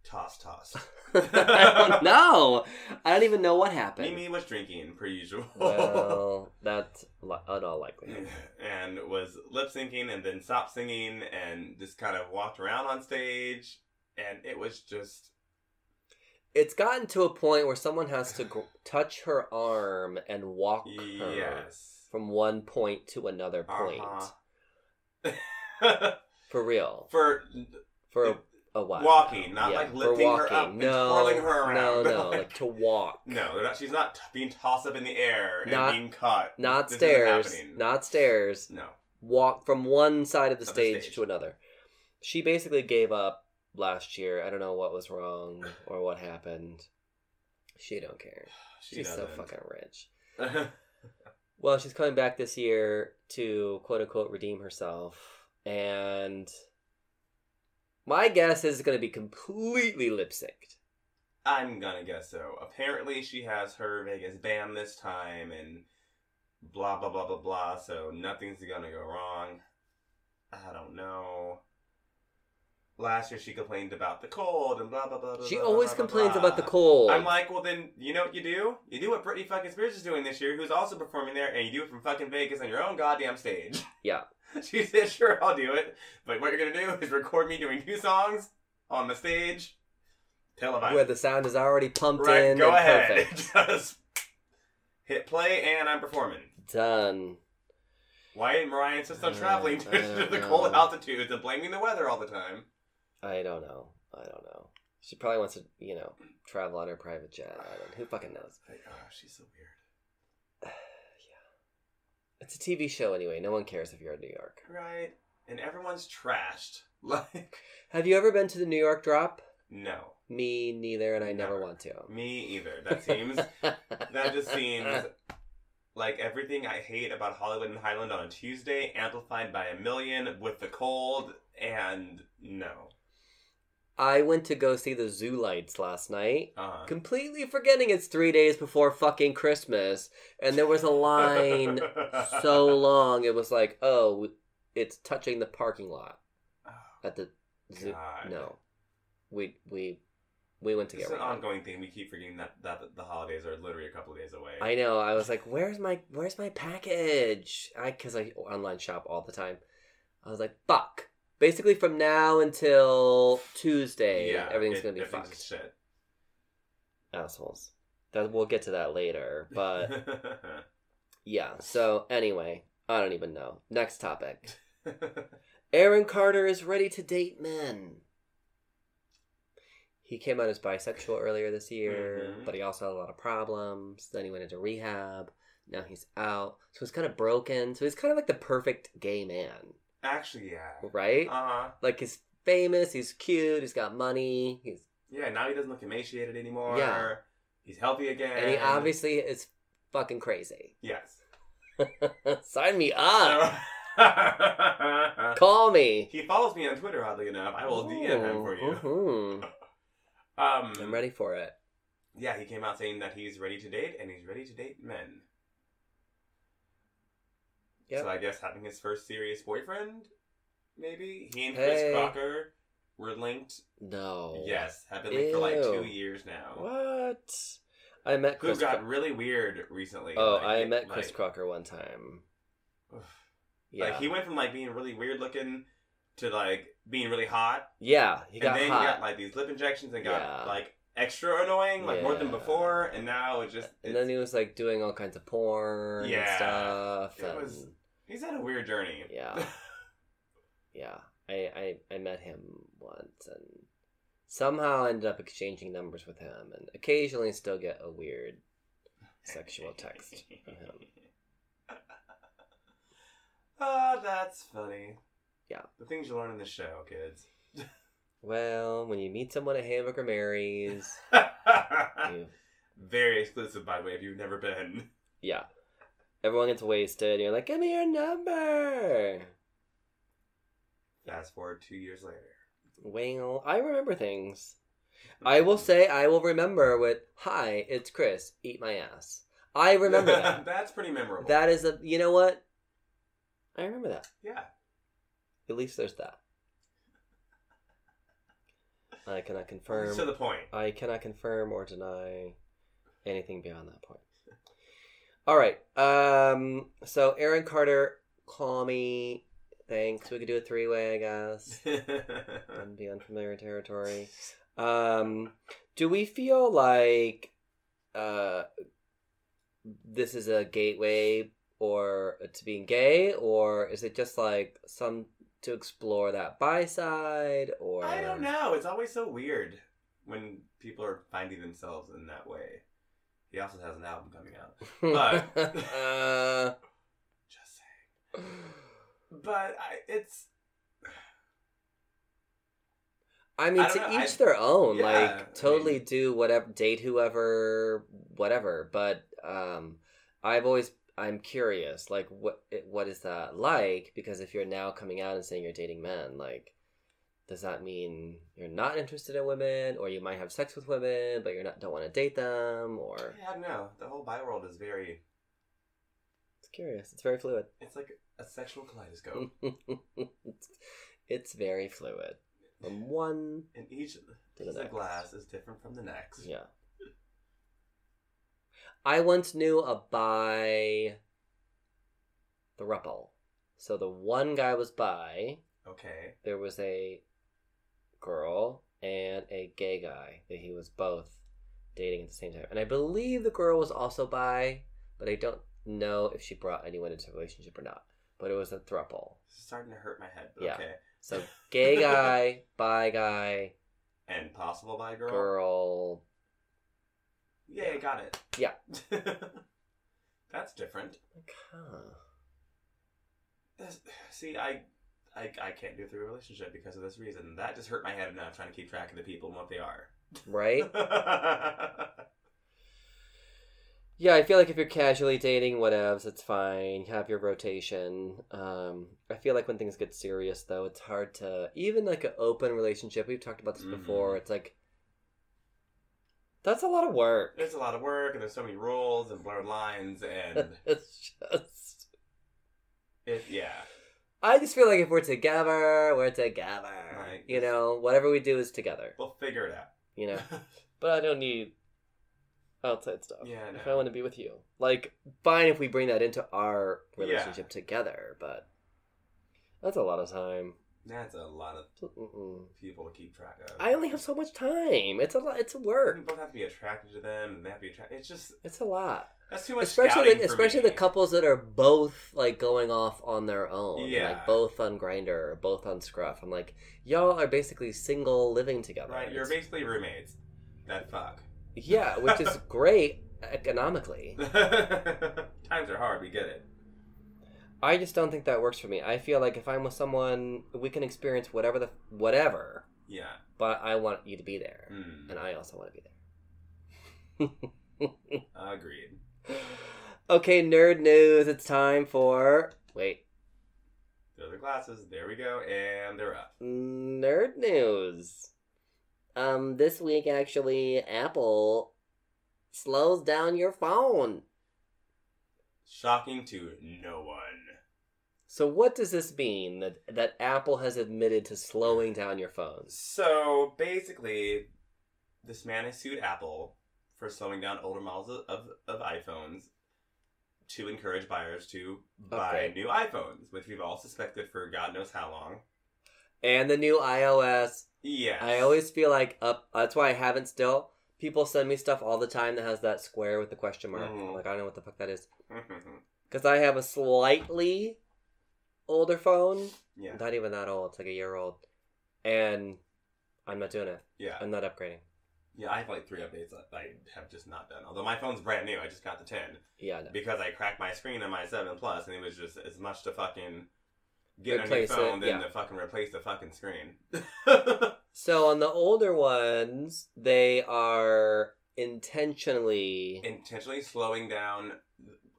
Toss, toss. I don't know. I don't even know what happened. Mimi was drinking, per usual. Well, that's li- in all likelihood. and was lip syncing and then stopped singing and just kind of walked around on stage. And it was just. It's gotten to a point where someone has to gr- touch her arm and walk her Yes. From one point to another point. Uh-huh. For real. For For a, a while. Walking, not like for lifting her up and no, twirling her around. no, no, like to walk. no, not- she's not t- being tossed up in the air and Not- being cut. Not This stairs. Not stairs. No. Walk from one side of the Of the stage, stage. to another. She basically gave up last year. I don't know what was wrong or what happened. She don't care. She She's so doesn't. fucking rich. Well, she's coming back this year to quote unquote redeem herself. And my guess is it's going to be completely lip synced. I'm gonna guess so. Apparently, she has her Vegas band this time, and blah blah blah blah blah. So nothing's gonna go wrong. I don't know. Last year she complained about the cold and blah blah blah. blah She blah, always blah, complains about the cold. I'm like, well then, you know what you do? You do what Britney fucking Spears is doing this year, who's also performing there, and you do it from fucking Vegas on your own goddamn stage. Yeah. She said, sure, I'll do it. But what you're gonna do is record me doing two songs on the stage. Televised. where the sound is already pumped Right, in. go ahead. Just hit play and I'm performing. Done. Why didn't Mariah insist on Uh, traveling I to, the cold altitudes and blaming the weather all the time? I don't know. I don't know. She probably wants to, you know, travel on her private jet. I don't, who fucking knows? Like, oh, she's so weird. Yeah. It's a TV show anyway. No one cares if you're in New York. Right? And everyone's trashed. Like, Have you ever been to the New York drop? no. Me neither, and I never Never. want to. Me either. That seems, that just seems like everything I hate about Hollywood and Highland on a Tuesday, amplified by a million with the cold, and no. I went to go see the Zoo Lights last night, Uh-huh. completely forgetting it's three days before fucking Christmas, and there was a line so long. It was like, oh, it's touching the parking lot at the zoo. God. No, we we we went to It's get It's an ongoing thing. We keep forgetting that, that the holidays are literally a couple of days away. I know. I was like, "Where's my Where's my package?" I because I online shop all the time. I was like, "Fuck!" Basically, from now until Tuesday, yeah, everything's it- gonna be everything's fucked. Shit. Assholes. That we'll get to that later, but yeah. So anyway, I don't even know. Next topic. Aaron Carter is ready to date men. He came out as bisexual earlier this year, Mhm. but he also had a lot of problems. Then he went into rehab. Now he's out. So he's kind of broken. So he's kind of like the perfect gay man, Actually, yeah. right? Uh huh. like he's famous, he's cute, he's got money, he's Yeah. Now he doesn't look emaciated anymore. Yeah. He's healthy again. and he obviously is fucking crazy. Yes. Sign me up. Call me. he follows me on Twitter. Oddly enough, I will DM him for you. Mhm. Um. I'm ready for it. Yeah, he came out saying that he's ready to date and he's ready to date men. Yep. So I guess having his first serious boyfriend, maybe he and Hey. Chris Crocker were linked. No. Yes, have been linked for like two years now. What? I met Who Chris. got Cro- really weird recently. oh, like, I met Chris Crocker one time. Yeah. Like he went from like being really weird looking to like being really hot, yeah, he and got then hot. he got like these lip injections and got Yeah. like extra annoying, like more than before, and now it just and then he was like doing all kinds of porn and Yeah. stuff. It and was- he's had a weird journey. Yeah. yeah, I, I I met him once and somehow ended up exchanging numbers with him, and occasionally still get a weird sexual text from him. Oh, that's funny. Yeah. The things you learn in the show, kids. Well, when you meet someone at Hamburger Mary's, you, Very exclusive, by the way, if you've never been. yeah, everyone gets wasted. And you're like, give me your number. Fast forward two years later. Well, I remember things. I will say I will remember with "Hi, it's Chris. Eat my ass." I remember that. That's pretty memorable. that is a you know what? I remember that. yeah. At least there's that. I cannot confirm. To the point. I cannot confirm or deny anything beyond that point. All right. Um. So Aaron Carter, call me. Thanks. We could do a three way, I guess. and be unfamiliar territory. Um. Do we feel like uh this is a gateway or to being gay, or is it just like some to explore that by side, or I don't know. It's always so weird when people are finding themselves in that way. He also has an album coming out. But- uh, Just saying. But I, it's I mean, I to know, each I- their own. Yeah, like, I totally mean- do whatever, date whoever, whatever. But um, I've always, I'm curious, like, what what is that like? Because if you're now coming out and saying you're dating men, like, does that mean you're not interested in women, or you might have sex with women, but you're not don't want to date them, or yeah, I don't know. The whole bi world is very. it's curious. It's very fluid. It's like a sexual kaleidoscope, it's, it's very fluid from one and each To the piece of next. glass is different from the next. Yeah. I once knew a bi thruple. So the one guy was bi, Okay. there was a girl and a gay guy that he was both dating at the same time. And I believe the girl was also bi, but I don't know if she brought anyone into a relationship or not. But it was a thruple. This starting to hurt my head. But Yeah. Okay. So gay guy, bi guy, And possible bi girl. girl. Yeah, I got it. Yeah. That's different. Like, huh. That's, see, I, I, I can't do through a relationship because of this reason. That just hurt my head enough trying to keep track of the people and what they are. Right? Yeah, I feel like if you're casually dating, whatevs, it's fine. Have your rotation. Um, I feel like when things get serious, though, it's hard to even like an open relationship. We've talked about this before. Mhm. It's like that's a lot of work. There's a lot of work and there's so many rules and blurred lines and it's just. it, yeah. I just feel like if we're together, we're together. Right. You know, whatever we do is together. We'll figure it out. You know, but I don't need outside stuff. Yeah, I If. I want to be with you, like, fine if we bring that into our Yeah. relationship together, but that's a lot of time. That's a lot of Mm-mm. people to keep track of. I only have so much time. It's a lot. It's a work. We both have to be attracted to them, and they have to be attracted. It's just It's a lot. That's too much. Especially, the, especially me. the couples that are both like going off on their own. Yeah. Like both on Grindr or both on Scruff. I'm like, y'all are basically single living together. Right, you're basically roommates. That fuck. yeah, which is great economically. Times are hard. We get it. I just don't think that works for me. I feel like if I'm with someone, we can experience whatever the whatever, Yeah. but I want you to be there, Mm, and I also want to be there. agreed. Okay, nerd news. It's time for wait, Those are glasses. There we go, and they're up. nerd news. Um, this week actually, Apple slows down your phone. Shocking to no one. So what does this mean that that Apple has admitted to slowing down your phones? So basically, this man has sued Apple for slowing down older models of, of, iPhones to encourage buyers to buy Okay. new iPhones, which we've all suspected for God knows how long. And the new iOS Yeah. I always feel like up. That's why I haven't still. People send me stuff all the time that has that square with the question mark. Mhm. Like, I don't know what the fuck that is. Because I have a slightly older phone. yeah. Not even that old. It's like a year old. And I'm not doing it. Yeah. I'm not upgrading. Yeah, I have like three updates that I have just not done. Although my phone's brand new, I just got the 10. Yeah, no. Because I cracked my screen on my 7 Plus, and it was just as much to fucking get Replace a new phone than yeah. to fucking replace the fucking screen. So on the older ones, they are intentionally. Intentionally slowing down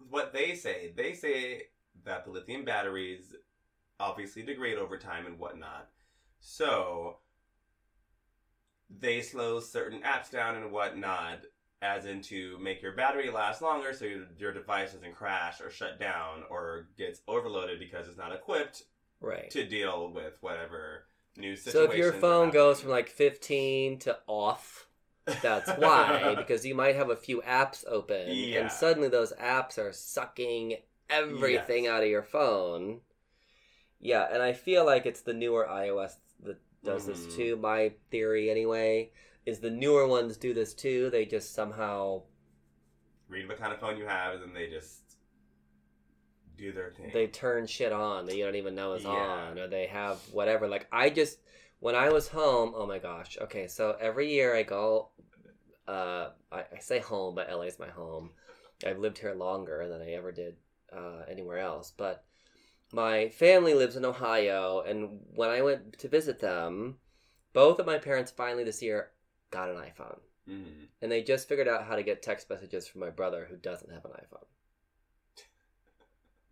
what they say. They say that the lithium batteries obviously degrade over time and whatnot. So they slow certain apps down and whatnot, as in to make your battery last longer so your, your device doesn't crash or shut down or gets overloaded because it's not equipped Right. to deal with whatever new So if your phone goes from like 15 to off, that's why because you might have a few apps open Yeah. and suddenly those apps are sucking everything Yes. out of your phone. Yeah, and I feel like it's the newer iOS does Mhm. this too. My theory anyway is the newer ones do this too. They just somehow read what kind of phone you have, and then they just do their thing. they turn shit on that you don't even know is Yeah. on or they have whatever like i just when i was home oh my gosh okay so every year i go uh i, I say home but la is my home i've lived here longer than i ever did uh, anywhere else but my family lives in ohio and when i went to visit them both of my parents finally this year got an iphone Mhm. and they just figured out how to get text messages from my brother who doesn't have an iPhone.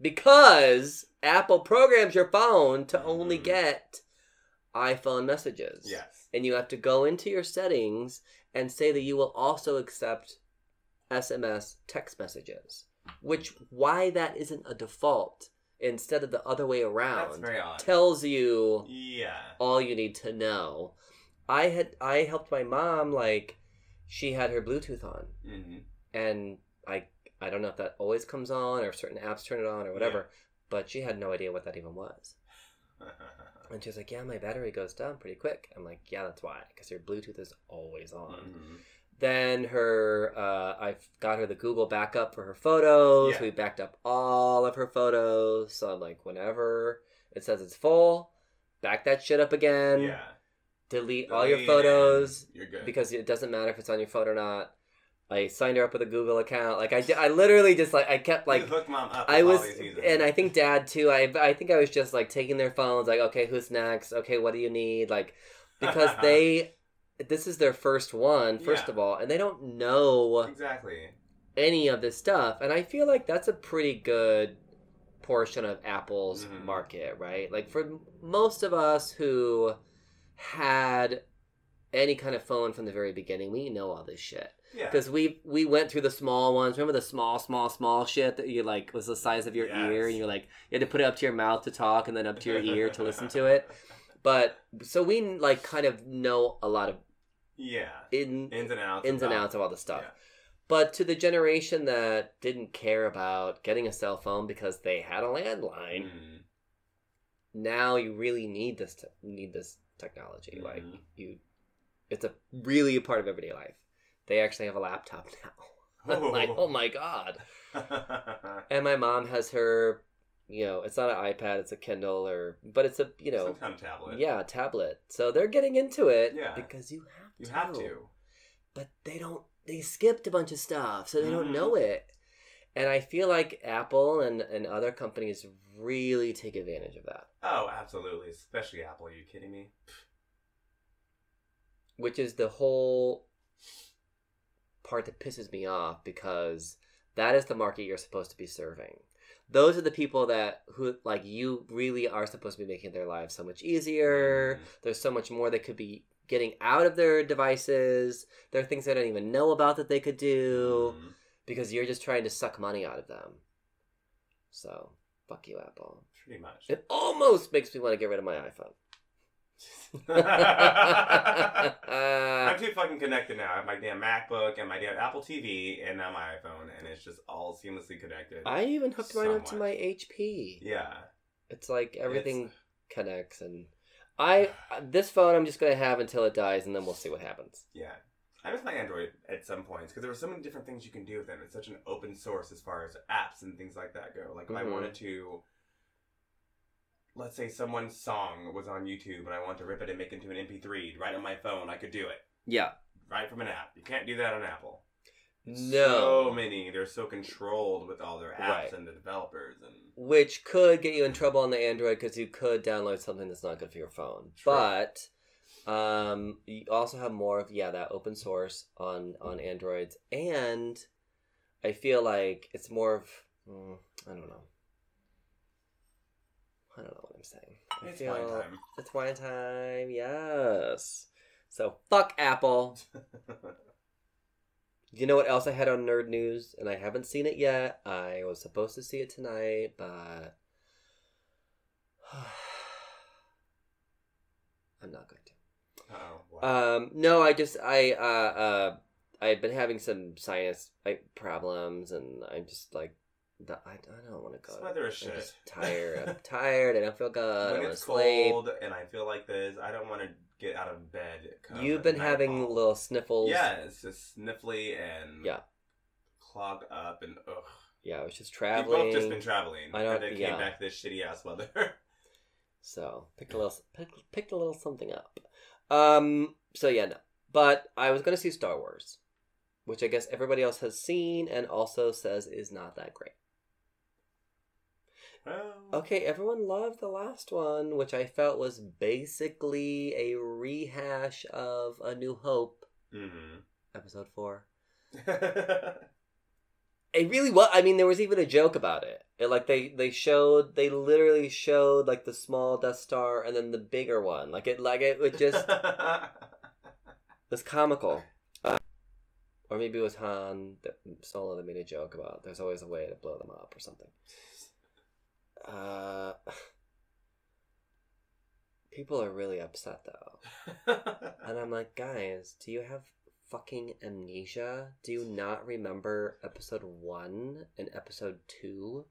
Because Apple programs your phone to only Mhm. get iPhone messages. Yes. And you have to go into your settings and say that you will also accept SMS text messages. Which why that isn't a default instead of the other way around tells you yeah. all you need to know. I had I helped my mom like she had her Bluetooth on hmm and I I don't know if that always comes on or if certain apps turn it on or whatever, but she had no idea what that even was. And she was like, "Yeah, my battery goes down pretty quick." I'm like, "Yeah, that's why, because your Bluetooth is always on." Mhm. Then her, uh, I've got her the Google backup for her photos. Yeah. We backed up all of her photos, so I'm like, whenever it says it's full, back that shit up again. yeah. delete all your photos You're good. because it doesn't matter if it's on your phone or not. I signed her up with a Google account. Like I, I literally just like I kept like you mom up. I was, all these users. and I think dad too. I I think I was just like taking their phones, like okay, who's next? Okay, what do you need? Like because they, this is their first one, first Yeah. of all, and they don't know exactly. any of this stuff. And I feel like that's a pretty good portion of Apple's Mhm. market, right? Like for most of us who had any kind of phone from the very beginning, we know all this shit Yeah. because we we went through the small ones. Remember the small, small, small shit that you like was the size of your Yes. ear, and you're like you had to put it up to your mouth to talk, and then up to your ear to listen to it. But so we like kind of know a lot of Yeah. in Ins and outs. ins and outs of all the stuff. Yeah. But to the generation that didn't care about getting a cell phone because they had a landline, Mhm. now you really need this te- need this technology. Like Mhm. you, it's a really a part of everyday life. They actually have a laptop now. I'm like, oh my god! And my mom has her, you know, it's not an iPad, it's a Kindle or, but it's a you know, Some kind of tablet. yeah, tablet. So they're getting into it Yeah. because you have You have to. but they don't they skipped a bunch of stuff so they don't know it and i feel like apple and, and other companies really take advantage of that Oh, absolutely. Especially Apple. Are you kidding me? which is the whole part that pisses me off because that is the market you're supposed to be serving those are the people that who like you really are supposed to be making their lives so much easier Mhm. there's so much more they could be getting out of their devices there are things they don't even know about that they could do Mhm. because you're just trying to suck money out of them. So, fuck you, Apple. Pretty much. It almost makes me want to get rid of my iPhone. I'm too fucking connected now. I have my damn MacBook and my damn Apple TV and now my iPhone, and it's just all seamlessly connected. I even hooked mine up to my HP. yeah. It's like everything connects, and I this phone I'm just gonna have until it dies, and then we'll see what happens. Yeah. I miss my Android at some points because there were so many different things you can do with it. It's such an open source as far as apps and things like that go. Like if I Mhm. wanted to, let's say someone's song was on YouTube and I wanted to rip it and make it into an MP3 right on my phone, I could do it Yeah. right from an app. You can't do that on Apple. No. So many. They're so controlled with all their apps Right. and the developers and Which could get you in trouble on the Android because you could download something that's not good for your phone. True. But um, you also have more of yeah that open source on on Androids, and I feel like it's more of mm, I don't know. I don't know what I'm saying. I it's feel wine time. it's wine time. Yes. So fuck Apple. You know what else I had on Nerd News, and I haven't seen it yet. I was supposed to see it tonight, but I'm not going to. Oh, wow. Um, no, I just I uh uh I've been having some sinus like problems, and I'm just like I, I don't want to go. This weather is I'm just tired. I'm tired. I don't feel good. I when to it's sleep. cold and I feel like this, I don't want to get out of bed. You've been having little sniffles. Yeah, it's just sniffly and Yeah. clogged up and ugh. Yeah, I was just traveling. We've both just been traveling. I don't- And then yeah. came back to this shitty ass weather. So picked a little picked, picked a little something up. Um. So yeah, no. But I was gonna see Star Wars, which I guess everybody else has seen and also says is not that great. Well, Okay, everyone loved the last one, which I felt was basically a rehash of A New Hope, mhm. episode four. It really was. I mean, there was even a joke about it. it. Like they they showed, they literally showed like the small Death Star and then the bigger one. Like it, like it would just was comical. Uh, or maybe it was Han that Solo that made a joke about. There's always a way to blow them up or something. Uh, people are really upset though, and I'm like, guys, do you have fucking amnesia? Do you not remember episode one and episode two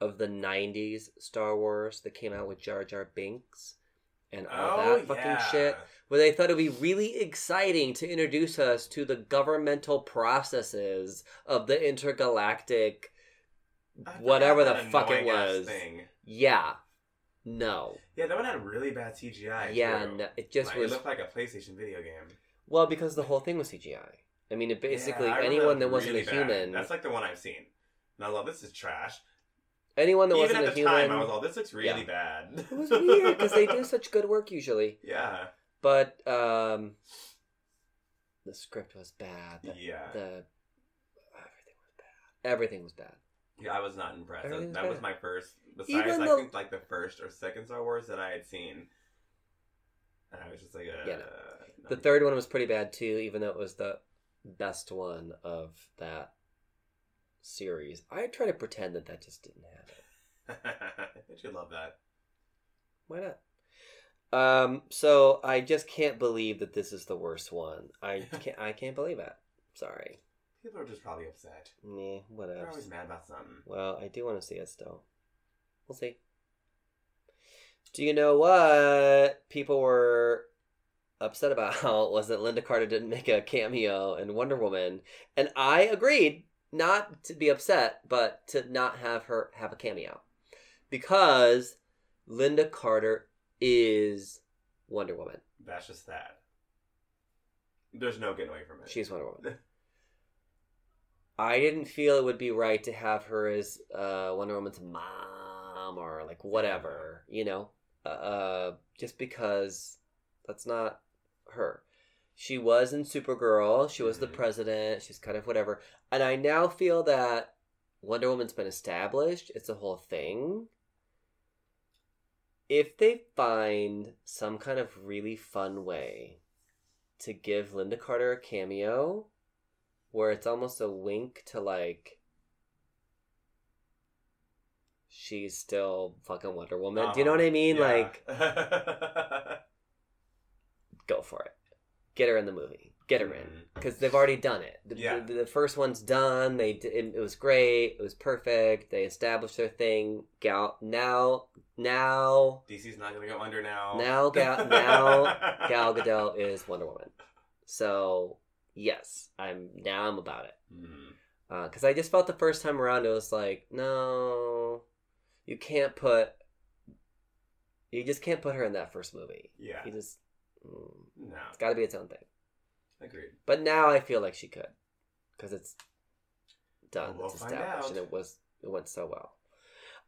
of the '90s Star Wars that came out with Jar Jar Binks and all oh, that fucking yeah. shit? where they thought it would be really exciting to introduce us to the governmental processes of the intergalactic whatever the fuck it was. Thing. yeah no Yeah, that one had really bad CGI. yeah no, it just Like, was It looked like a PlayStation video game. well because the whole thing was cgi i mean it basically Yeah, anyone that wasn't really a bad. human That's like the one I've seen. And I was like, this is trash. anyone that Even wasn't at a the human time, I was like, this looks really Yeah. bad. it was weird because they do such good work usually Yeah. but um the script was bad the, Yeah. the everything was bad everything was bad Yeah, I was not impressed. That, that was my first, besides Even I though- think like the first or second Star Wars that I had seen. And I was just like, uh, Yeah, no. The third one was pretty bad too, even though it was the best one of that series. I try to pretend that that just didn't happen. I should love that. Why not? Um, so I just can't believe that this is the worst one. I can't. I can't believe it. Sorry. People are just probably upset. Nah, whatever. They're always mad about something. Well, I do want to see it still. We'll see. Do you know what people were upset about? Was that Lynda Carter didn't make a cameo in Wonder Woman, and I agreed not to be upset, but to not have her have a cameo because Lynda Carter is Wonder Woman. That's just that. There's no getting away from it. She's Wonder Woman. I didn't feel it would be right to have her as uh, Wonder Woman's mom or like whatever, you know, uh, just because that's not her. She was in Supergirl. She was the Mhm. president. She's kind of whatever. And I now feel that Wonder Woman's been established. It's a whole thing. If they find some kind of really fun way to give Lynda Carter a cameo where it's almost a wink to like she's still fucking Wonder Woman. Do you know what I mean? Like Uh-huh. go for it. Get her in the movie. Get her in because they've already done it. The, Yeah. the, the first one's done. They it, it was great. It was perfect. They established their thing. Gal now now DC's not gonna go under now. Now Gal- now Gal Gadot is Wonder Woman. So yes, I'm now I'm about it. Because I just felt the first time around it was like, no, you can't put, you just can't put her in that first movie. Yeah. You just, mm, No. it's got to be its own thing. Agreed. But now I feel like she could, because it's done, We'll it's find established, out. and it was it went so well.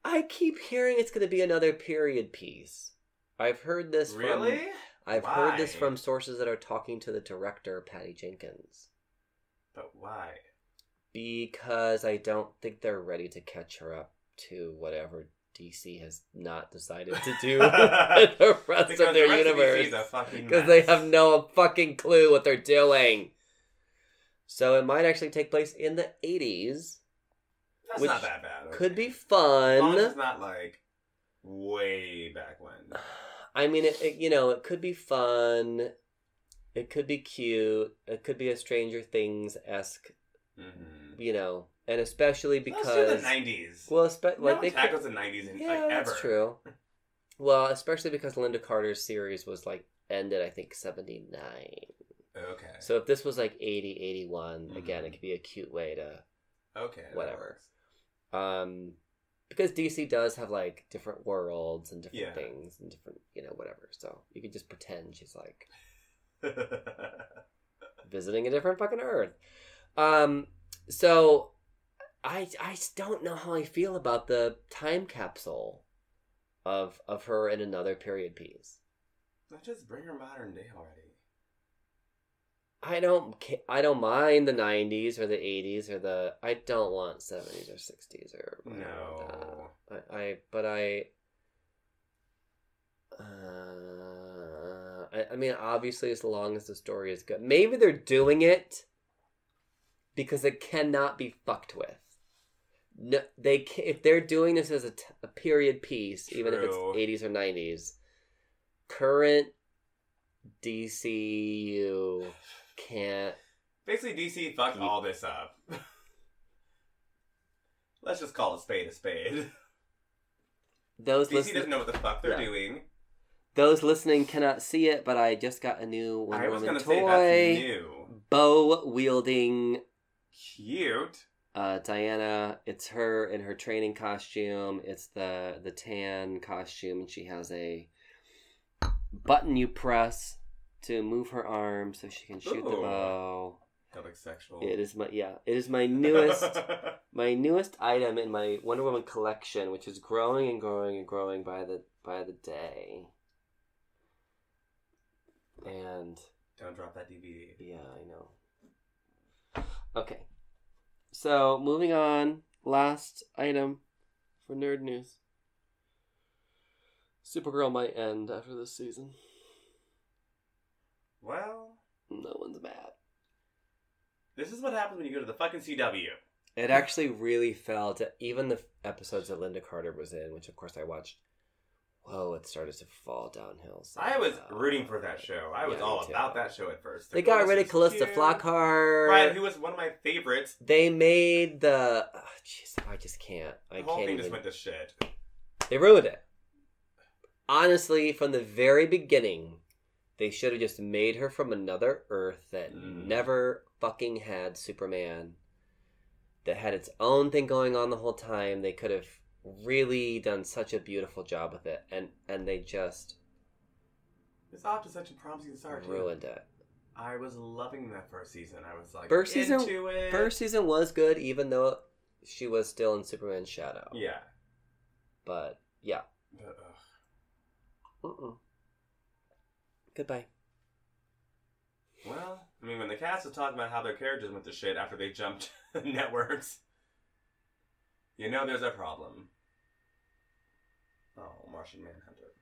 I keep hearing it's going to be another period piece. I've heard this Really? from I've heard this from sources that are talking to the director Patty Jenkins. But why? because I don't think they're ready to catch her up to whatever DC has not decided to do the rest Because of their the universe. is a fucking Because they have no fucking clue what they're doing. So it might actually take place in the 80s. That's which not that bad. Could be As long as fun. it's not like way back when. I mean, it, it, you know, it could be fun. It could be cute. It could be a Stranger Things esque, Mm-hmm. you know, and especially because the nineties. well, espe- no like they could, tackles the nineties in yeah, like, ever. that's true. Well, especially because Lynda Carter's series was like ended, I think seventy nine. Okay. So if this was like 80, 81, again, Mhm. it could be a cute way to okay. whatever. um because DC does have like different worlds and different Yeah. things and different you know whatever. So you could just pretend she's like visiting a different fucking Earth. Um so I I just don't know how I feel about the time capsule of of her in another period piece. Let's just bring her modern day already. I don't I don't mind the 90s or the 80s or the I don't want 70s or 60s or No. I, I but I uh, I, I mean obviously as long as the story is good. Maybe they're doing it because it cannot be fucked with. No, they if they're doing this as a, t- a period piece even if it's 80s or 90s current DCU can't Basically, DC fucked all this up. Let's just call a spade a spade. those DC listen- doesn't know what the fuck they're doing. those listening cannot see it but I just got a new I Wonder was Woman gonna say toy that's new. bow wielding Cute. uh, Diana. It's her in her training costume. It's the the tan costume, and she has a button you press to move her arm so she can shoot the bow. That looks sexual. It is my yeah. It is my newest my newest item in my Wonder Woman collection, which is growing and growing and growing by the by the day. And Don't drop that DVD. Yeah, I know. Okay. So, moving on. Last item for nerd news. Supergirl might end after this season. Well, No one's mad. this is what happens when you go to the fucking CW. It actually really felt, even the episodes that Lynda Carter was in, which of course I watched, whoa, it started to fall downhill. So I was well. rooting for that show. I was Yeah, all about that show at first. They got rid of was Calista cute. Flockhart. Right, who was one of my favorites. They made the. oh, Jeez, I just can't. I The whole can't thing even. just went to shit. They ruined it. Honestly, from the very beginning, they should have just made her from another Earth that Mm. never fucking had Superman. That had its own thing going on the whole time. They could have really done such a beautiful job with it, and and they just It's off to such a promising start. too. ruined it. I was loving that first season. I was like First season- into it. First season was good, even though she was still in Superman's shadow. yeah. But yeah, But. Goodbye. Well, I mean, when the cast was talking about how their characters went to shit after they jumped networks, you know there's a problem. Oh, Martian Manhunter.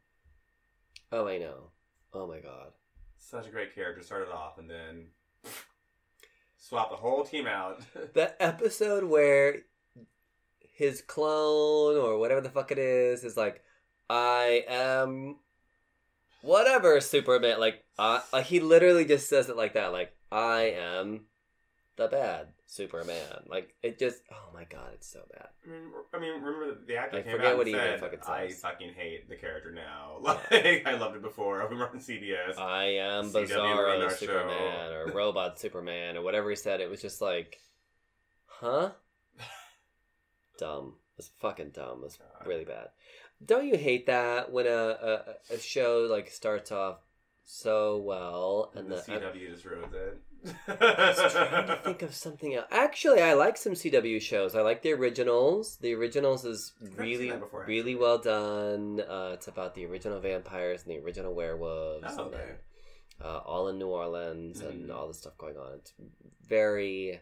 Oh, I know. Oh my god. Such a great character. Started off and then swap the whole team out. That episode where his clone or whatever the fuck it is is like, I am whatever Superman. Like, uh, like he literally just says it like that. Like, I am the bad Superman. Like, it just, oh my god, it's so bad. I mean, I mean, remember the actor I came forget out what and he even said, fucking I fucking hate the character now. Like, I loved it before. We were on CBS. I am CW Bizarro Superman show. or Robot Superman or whatever he said. It was just like, huh? dumb. It's fucking dumb. It's God. really bad. Don't you hate that when a, a, a show like starts off so well and and the the, I'm CW just ruins it. just trying to think of something else. Actually, I like some CW shows. I like the originals. The originals is really, before, really well done. Uh, it's about the original vampires and the original werewolves. Oh, and okay. then, uh, all in New Orleans and Mhm. all this stuff going on. It's very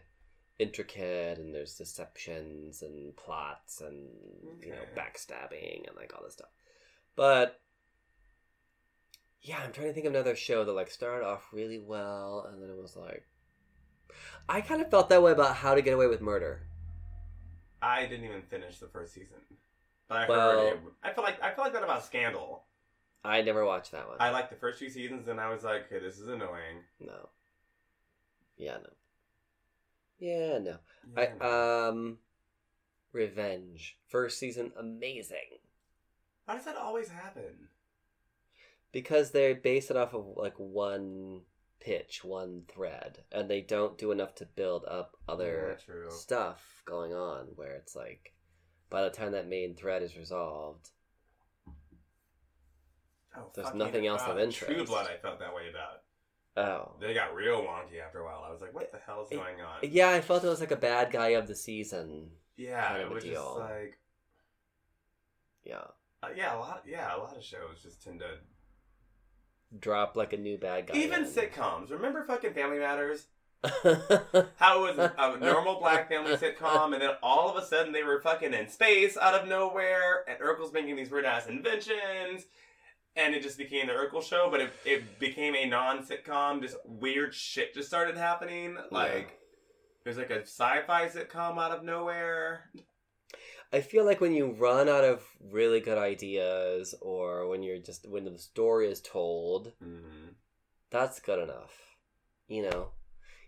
intricate and there's deceptions and plots and you know backstabbing and like all this stuff. But yeah, I'm trying to think of another show that like started off really well and then it was like I kind of felt that way about How to Get Away with Murder. I didn't even finish the first season, but I Well- heard it. I feel like I feel like that about Scandal. I never watched that one. I liked the first few seasons, and I was like, okay, this is annoying. no. Yeah, no. Yeah, no. Yeah, I um Revenge. First season amazing. How does that always happen? Because they base it off of like one pitch, one thread, and they don't do enough to build up other Yeah, stuff going on where it's like by the time that main thread is resolved, Oh, There's nothing else of interest. True Blood, I felt that way about. Oh. They got real wonky after a while. I was like, what the hell's It- going on? Yeah, I felt it was like a bad guy of the season. Yeah, kind it of a was just like, Yeah. uh, yeah, a lot. Yeah, a lot of shows just tend to. Drop like a new bad guy. Even in. sitcoms. Remember fucking Family Matters? How it was a normal black family sitcom, and then all of a sudden they were fucking in space out of nowhere, and Urkel's making these weird ass inventions, and it just became the Urkel show. But it, it became a non sitcom. Just weird shit just started happening. Like there's like a sci-fi sitcom out of nowhere. I feel like when you run out of really good ideas, or when you're just when the story is told, Mm-hmm. that's good enough. You know,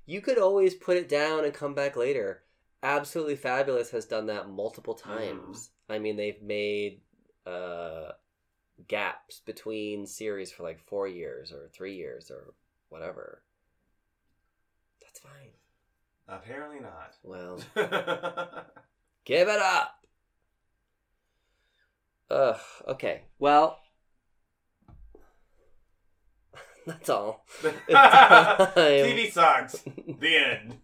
you could always put it down and come back later. Absolutely Fabulous has done that multiple times. I mean, they've made uh, gaps between series for like four years or three years or whatever. That's fine. Apparently not. Well, give it up. Ugh. Okay. Well, that's all. TV sucks. The end.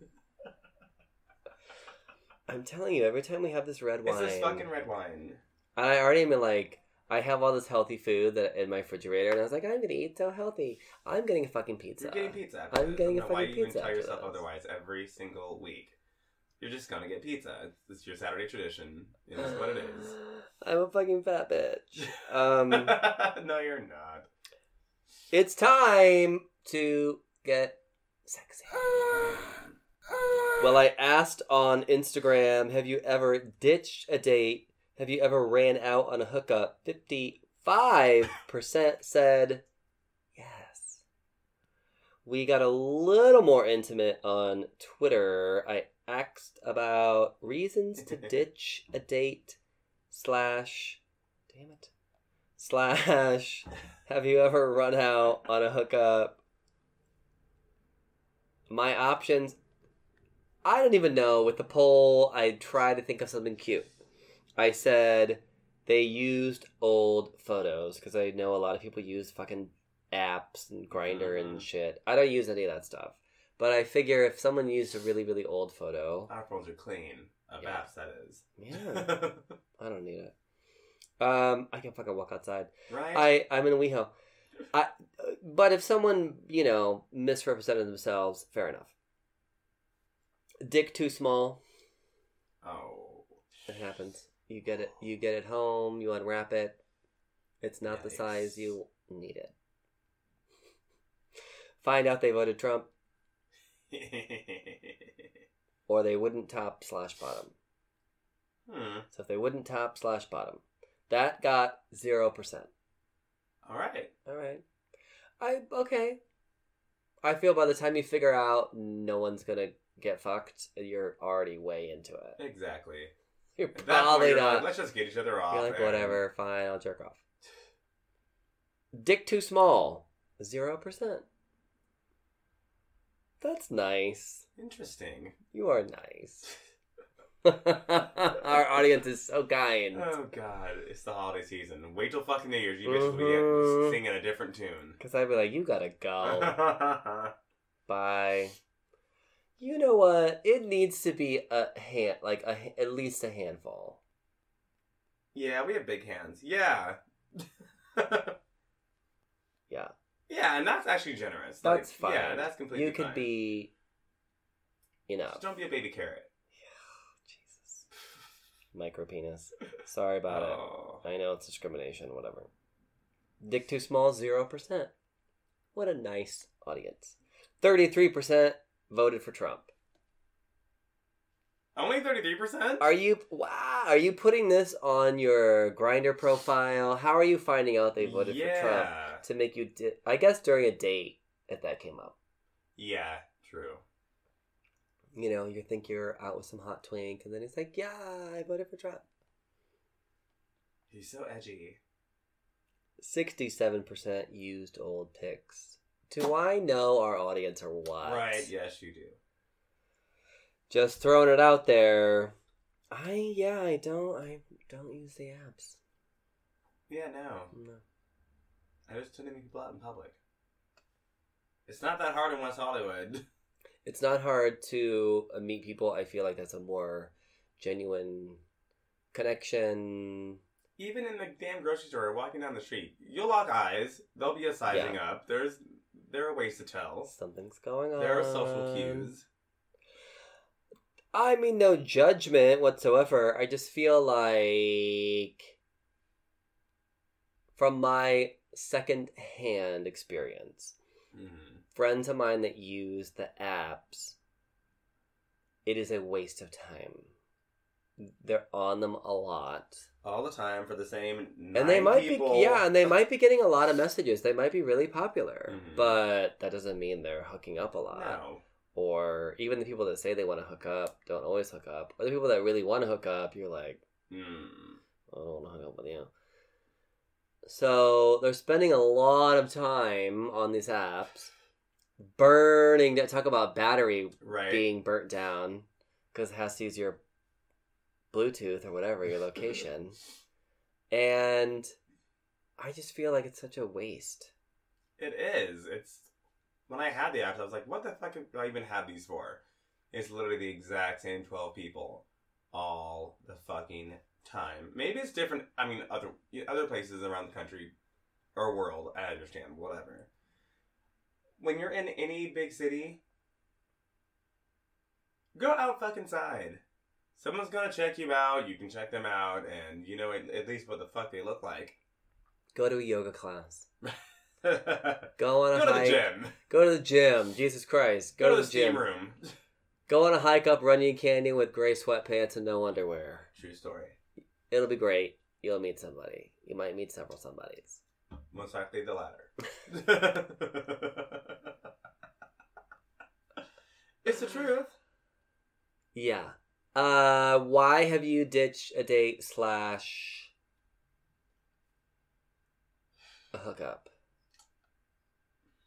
I'm telling you, every time we have this red It's wine, this fucking red wine. I already am like, I have all this healthy food that in my refrigerator, and I was like, I'm gonna eat so healthy. I'm getting a fucking pizza. You're getting pizza. After I'm this. getting a know why fucking you even tell yourself this. otherwise every single week. You're just gonna get pizza. It's, it's your Saturday tradition. It is what it is. I'm a fucking fat bitch. Um, no, you're not. it's time to get sexy. Well, I asked on Instagram, have you ever ditched a date? Have you ever ran out on a hookup? 55% said yes. We got a little more intimate on Twitter. I asked about reasons to ditch a date slash damn it slash have you ever run out on a hookup my options i don't even know with the poll i tried to think of something cute i said they used old photos because i know a lot of people use fucking apps and Grindr and shit i don't use any of that stuff but i figure if someone used a really really old photo Our phones are clean. Of Yeah. apps, that is. yeah i don't need it um i can fucking walk outside right? I I'm in a WeHo. I but if someone you know misrepresented themselves, fair enough. Dick too small, oh. it happens. You get it. You get it home. You unwrap it. It's not the Yikes. size you need it. Find out they voted Trump, or they wouldn't top slash bottom. hmm. So if they wouldn't top slash bottom, that got zero percent. All right. All right. I okay. I feel by the time you figure out no one's gonna get fucked, you're already way into it. Exactly. You're At that point, probably you're not. like, Let's just get each other off. you're like and- whatever, fine, I'll jerk off. Dick too small, zero percent. That's nice. Interesting. You are nice. Our audience is so kind. Oh god, it's the holiday season. Wait till fucking New Year's. You bitches will Mhm. be singing a different tune. Because I'd be like, you gotta go. Bye. You know what? It needs to be a hand, like a at least a handful. Yeah, we have big hands. Yeah. Yeah, yeah, and that's actually generous. that's Like, fine. Yeah, that's completely You could fine. be, you know, Just don't be a baby carrot. Jesus, micro penis. Sorry about oh. it. I know it's discrimination. Whatever. Dick too small, zero percent. What a nice audience. Thirty-three percent voted for Trump. Only thirty three percent. Are you wow? Are you putting this on your Grindr profile? How are you finding out they voted yeah. for Trump to make you? Di- I guess during a date, if that came up, Yeah, true. you know, you think you're out with some hot twink, and then it's like, yeah, I voted for Trump. He's so edgy. Sixty-seven percent used old pics. Do I know our audience or what? Right? Yes, you do. Just throwing it out there. I yeah, I don't I don't use the apps. Yeah, no. No. I just tend to meet people out in public. It's not that hard in West Hollywood. It's not hard to uh, meet people. I feel like that's a more genuine connection. Even in the damn grocery store, walking down the street, you'll lock eyes. There'll be a sizing up. There's there are ways to tell. Something's going on. There are social cues. I mean, no judgment whatsoever. I just feel like, from my second hand experience, Mhm. friends of mine that use the apps, it is a waste of time. They're on them a lot. All the time for the same. and they might people. be yeah and they might be getting a lot of messages they might be really popular Mhm. but that doesn't mean they're hooking up a lot No. or even the people that say they want to hook up don't always hook up or the people that really want to hook up you're like Mm. i don't want to hook up with you so they're spending a lot of time on these apps burning talk about battery Right. being burnt down because it has to use your Bluetooth or whatever, your location. and I just feel like it's such a waste. It is. It's when I had the apps, I was like, "What the fuck do I even have these for?" It's literally the exact same twelve people, all the fucking time. Maybe it's different. I mean, other other places around the country or world, I understand. Whatever. When you're in any big city, go out fucking side. Someone's gonna check you out. You can check them out, and you know at, at least what the fuck they look like. Go to a yoga class. go on a Go to the gym. Go to the gym. Jesus Christ. Go, Go, to the, steam gym. room. Go on a hike up Runyon Canyon with gray sweatpants and no underwear. True story. It'll be great. You'll meet somebody. You might meet several somebodies. Most likely the latter. it's the truth. Yeah. Uh, why have you ditched a date slash a hookup?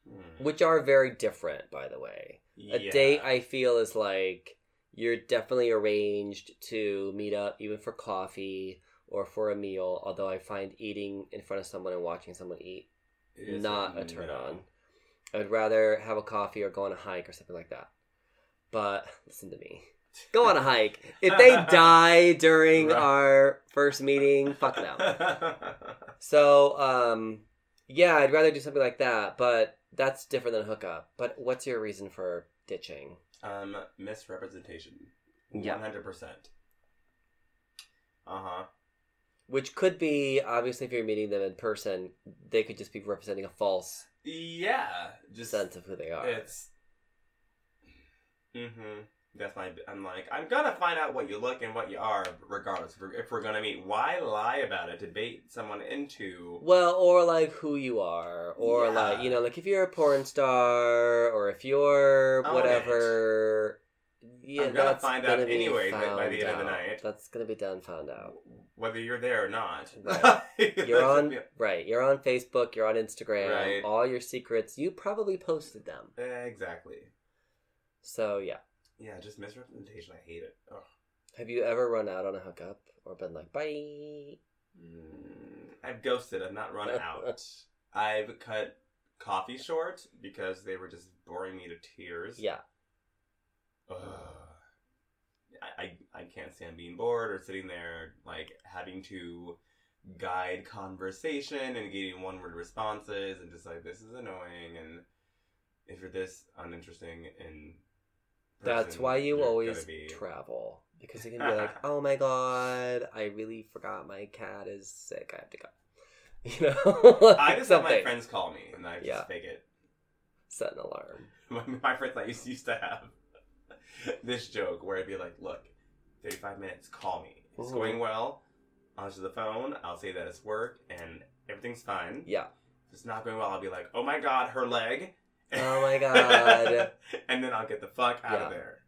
Hmm. Which are very different, by the way. A date, I feel, is like you're definitely arranged to meet up, even for coffee or for a meal. Although I find eating in front of someone and watching someone eat not a turn no. on. I would rather have a coffee or go on a hike or something like that. But listen to me. Go on a hike. If they die during Right. our first meeting, fuck them. So, um, yeah, I'd rather do something like that, but that's different than a hookup. But what's your reason for ditching? um, misrepresentation. Yeah. One hundred percent. Uh huh. Which could be, obviously, if you're meeting them in person, they could just be representing a false Yeah. Just sense of who they are. It's. Mm-hmm. That's my. I'm like, I'm gonna find out what you look and what you are, regardless. If we're, if we're gonna meet, why lie about it to bait someone into? Well, or like who you are, or Yeah. like you know, like if you're a porn star, or if you're Own whatever. Yeah, I'm gonna that's find gonna out be anyway by- the end of the night. That's gonna be done, found out. Whether you're there or not. Right. You're on right. You're on Facebook. You're on Instagram. Right. All your secrets, you probably posted them. Exactly. So yeah. Yeah, just misrepresentation. I hate it. Ugh. Have you ever run out on a hookup or been like, bye? Mm, I've ghosted. I've not run out. I've cut coffee short because they were just boring me to tears. Yeah. Ugh. I, I I can't stand being bored or sitting there like having to guide conversation and getting one word responses and just like this is annoying and if you're this uninteresting in That's why you always travel because you can be like, oh my god, I really forgot my cat is sick. I have to go. You know, I just have my friends call me and I just Yeah. fake it. set an alarm. My, my friends I used, used to have this joke where I'd be like, "Look, 35 minutes. Call me. It's Mhm. going well. I'll answer the phone. I'll say that it's work and everything's fine. Yeah. If it's not going well, I'll be like, oh my god, her leg. Oh my God. and then I'll get the fuck out Yeah. of there.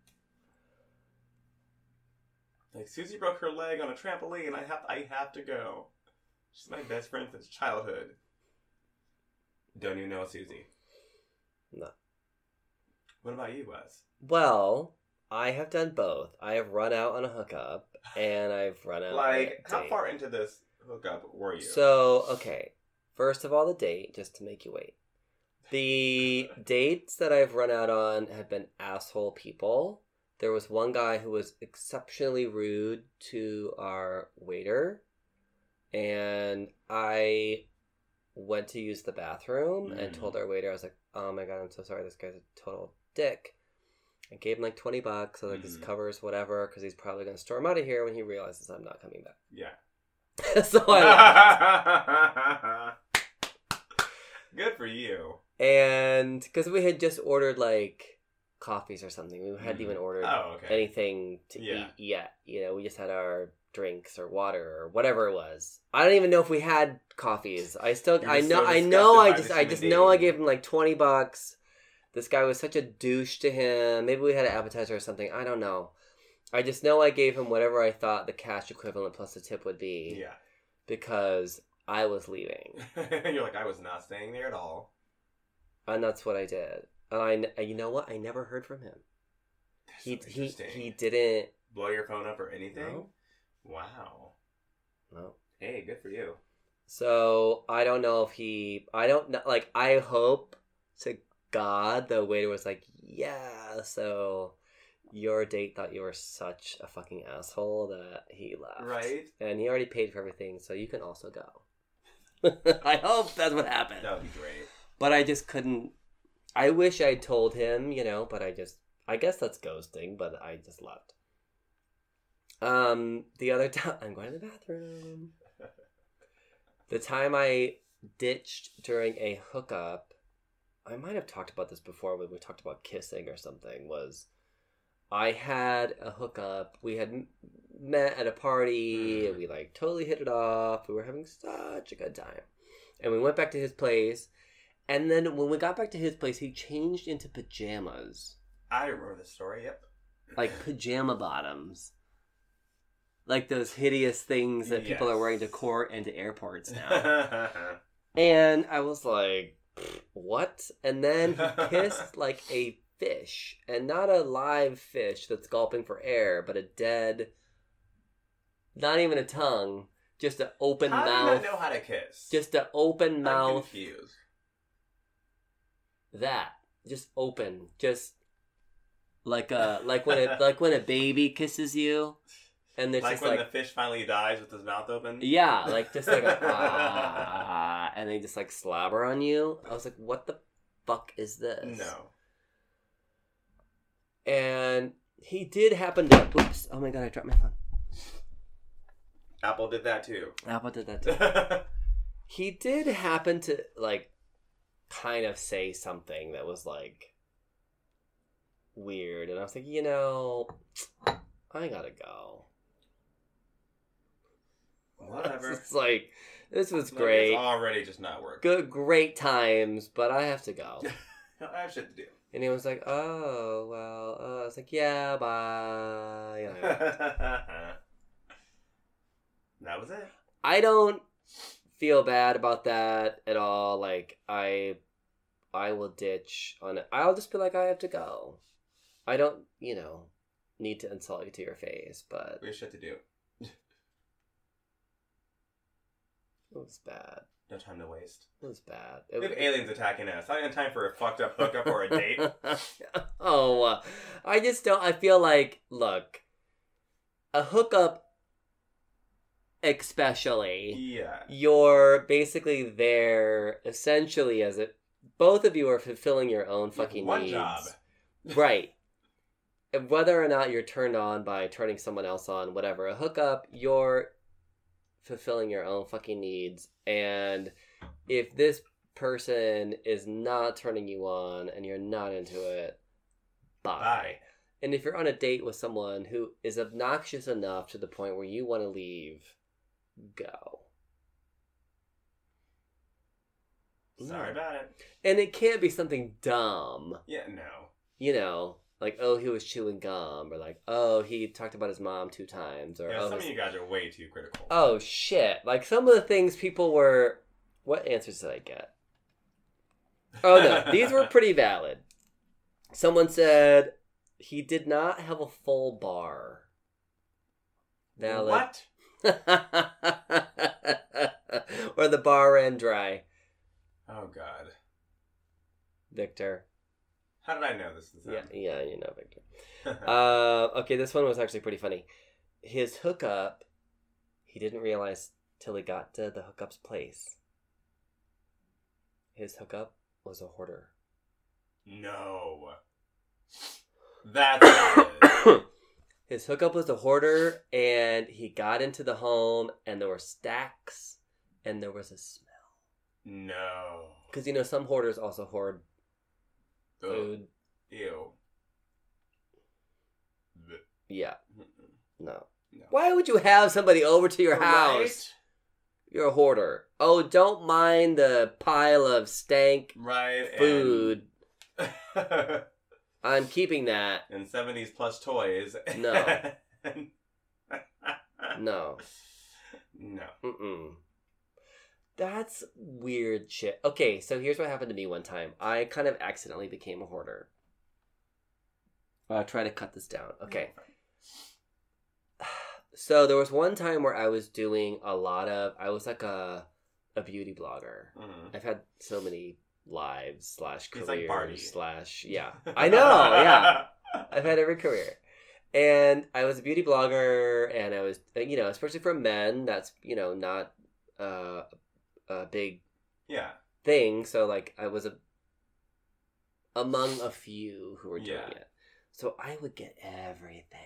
Like Susie broke her leg on a trampoline. I have I have to go. She's my best friend since childhood. Don't even know Susie. No. What about you, Wes? Well, I have done both. I have run out on a hookup, and I've run out. on Like, how far into this hookup were you? So okay, first of all, the date just to make you wait. The dates that I've run out on have been asshole people. There was one guy who was exceptionally rude to our waiter, and I went to use the bathroom and Mm. told our waiter, I was like, "Oh my god, I'm so sorry. This guy's a total dick." I gave him like twenty bucks, so like this Mhm. covers whatever, because he's probably gonna storm out of here when he realizes I'm not coming back. yeah. so I. Good for you. And because we had just ordered like coffees or something, we hadn't Mhm. even ordered Oh, okay. anything to Yeah. eat yet. You know, we just had our drinks or water or whatever it was. I don't even know if we had coffees. I still, I so know, I know, I just, I just know, I gave him like twenty bucks. This guy was such a douche to him. Maybe we had an appetizer or something. I don't know. I just know I gave him whatever I thought the cash equivalent plus the tip would be Yeah. because I was leaving. You're like, I was not staying there at all. And that's what I did. And I, you know what? I never heard from him. That's He so he he didn't. blow your phone up or anything. No. Wow. No. Hey, good for you. So I don't know if he. I don't know. Like I hope to God the waiter was like, yeah. So your date thought you were such a fucking asshole that he left. Right? And he already paid for everything, so you can also go. I hope that's what happened. That would be great. But I just couldn't. I wish I told him, you know, but I just. I guess that's ghosting, but I just left. Um, the other time I'm going to the bathroom. The time I ditched during a hookup, I might have talked about this before when we talked about kissing or something. Was I had a hookup? We had met at a party. Mm. And we like totally hit it off. We were having such a good time, and we went back to his place. And then when we got back to his place, he changed into pajamas, I remember the story. Yep. like pajama bottoms, like those hideous things that people are wearing to court and to airports now. And I was like, what? And then he kissed like a fish, and not a live fish that's gulping for air, but a dead, not even a tongue, just an open how do you mouth. not know how to kiss? Just an open I'm mouth. confused. That just open, just like a like when it like when a baby kisses you, and it's like when like the fish finally dies with his mouth open. Yeah, like just like a, ah, and they just like slobber on you. I was like, what the fuck is this? No. And he did happen to. Oops! Oh my god! I dropped my phone. Apple did that too. Apple did that too. He did happen to like, kind of say something that was like weird, and I was like, you know, I gotta go. Whatever. It's like this was Like, great, It's already just not working. good, great times, but I have to go. I have shit to do. And he was like, "Oh well," uh, I was like, "Yeah, bye." You know. that was it. I don't feel bad about that at all. Like I, I will ditch on it. I'll just be like, I have to go. I don't, you know, need to insult you to your face, but We have shit to do. it was bad. No time to waste. It was bad. We It, have aliens attacking us. Not even time for a fucked up hookup or a date. oh, uh, I just don't. I feel like, look, a hookup, especially. Yeah. you're basically there essentially as it both of you are fulfilling your own fucking One needs. job. right And whether or not you're turned on by turning someone else on whatever a hookup you're fulfilling your own fucking needs and if this person is not turning you on and you're not into it bye, Bye. And if you're on a date with someone who is obnoxious enough to the point where you want to leave, go. Sorry No. about it. And it can't be something dumb, Yeah, no. you know, like oh he was chewing gum, or like oh he talked about his mom two times, or Yeah, oh some of you guys are way too critical. oh shit, like some of the things people were. What answers did I get? Oh no, these were pretty valid. Someone said he did not have a full bar. Valid. What? or the bar ran dry. Oh God. Victor. How did I know this is Yeah, yeah, you know Victor. Uh, okay, this one was actually pretty funny. His hookup, he didn't realize till he got to the hookup's place. His hookup was a hoarder. no. That's. His hookup was a hoarder, and he got into the home, and there were stacks, and there was a smell. No. Because you know some hoarders also hoard Ugh. food. Ew. Blech. Yeah, no. No. Why would you have somebody over to your house? Right? You're a hoarder. Oh, don't mind the pile of stank Right. and- food. I'm keeping that. and 70s plus toys. No. No. no. Mm-mm. That's weird shit. Okay, so here's what happened to me one time. I kind of accidentally became a hoarder. I'll try to cut this down. Okay. So there was one time where I was doing a lot of I was like a a beauty blogger. Mhm. I've had so many lives slash He's like Barney. slash yeah. I know, yeah. I've had every career. And I was a beauty blogger, and I was, you know, especially for men, that's, you know, not uh, a big yeah. thing. So, like, I was a among a few who were doing Yeah. it. So I would get everything.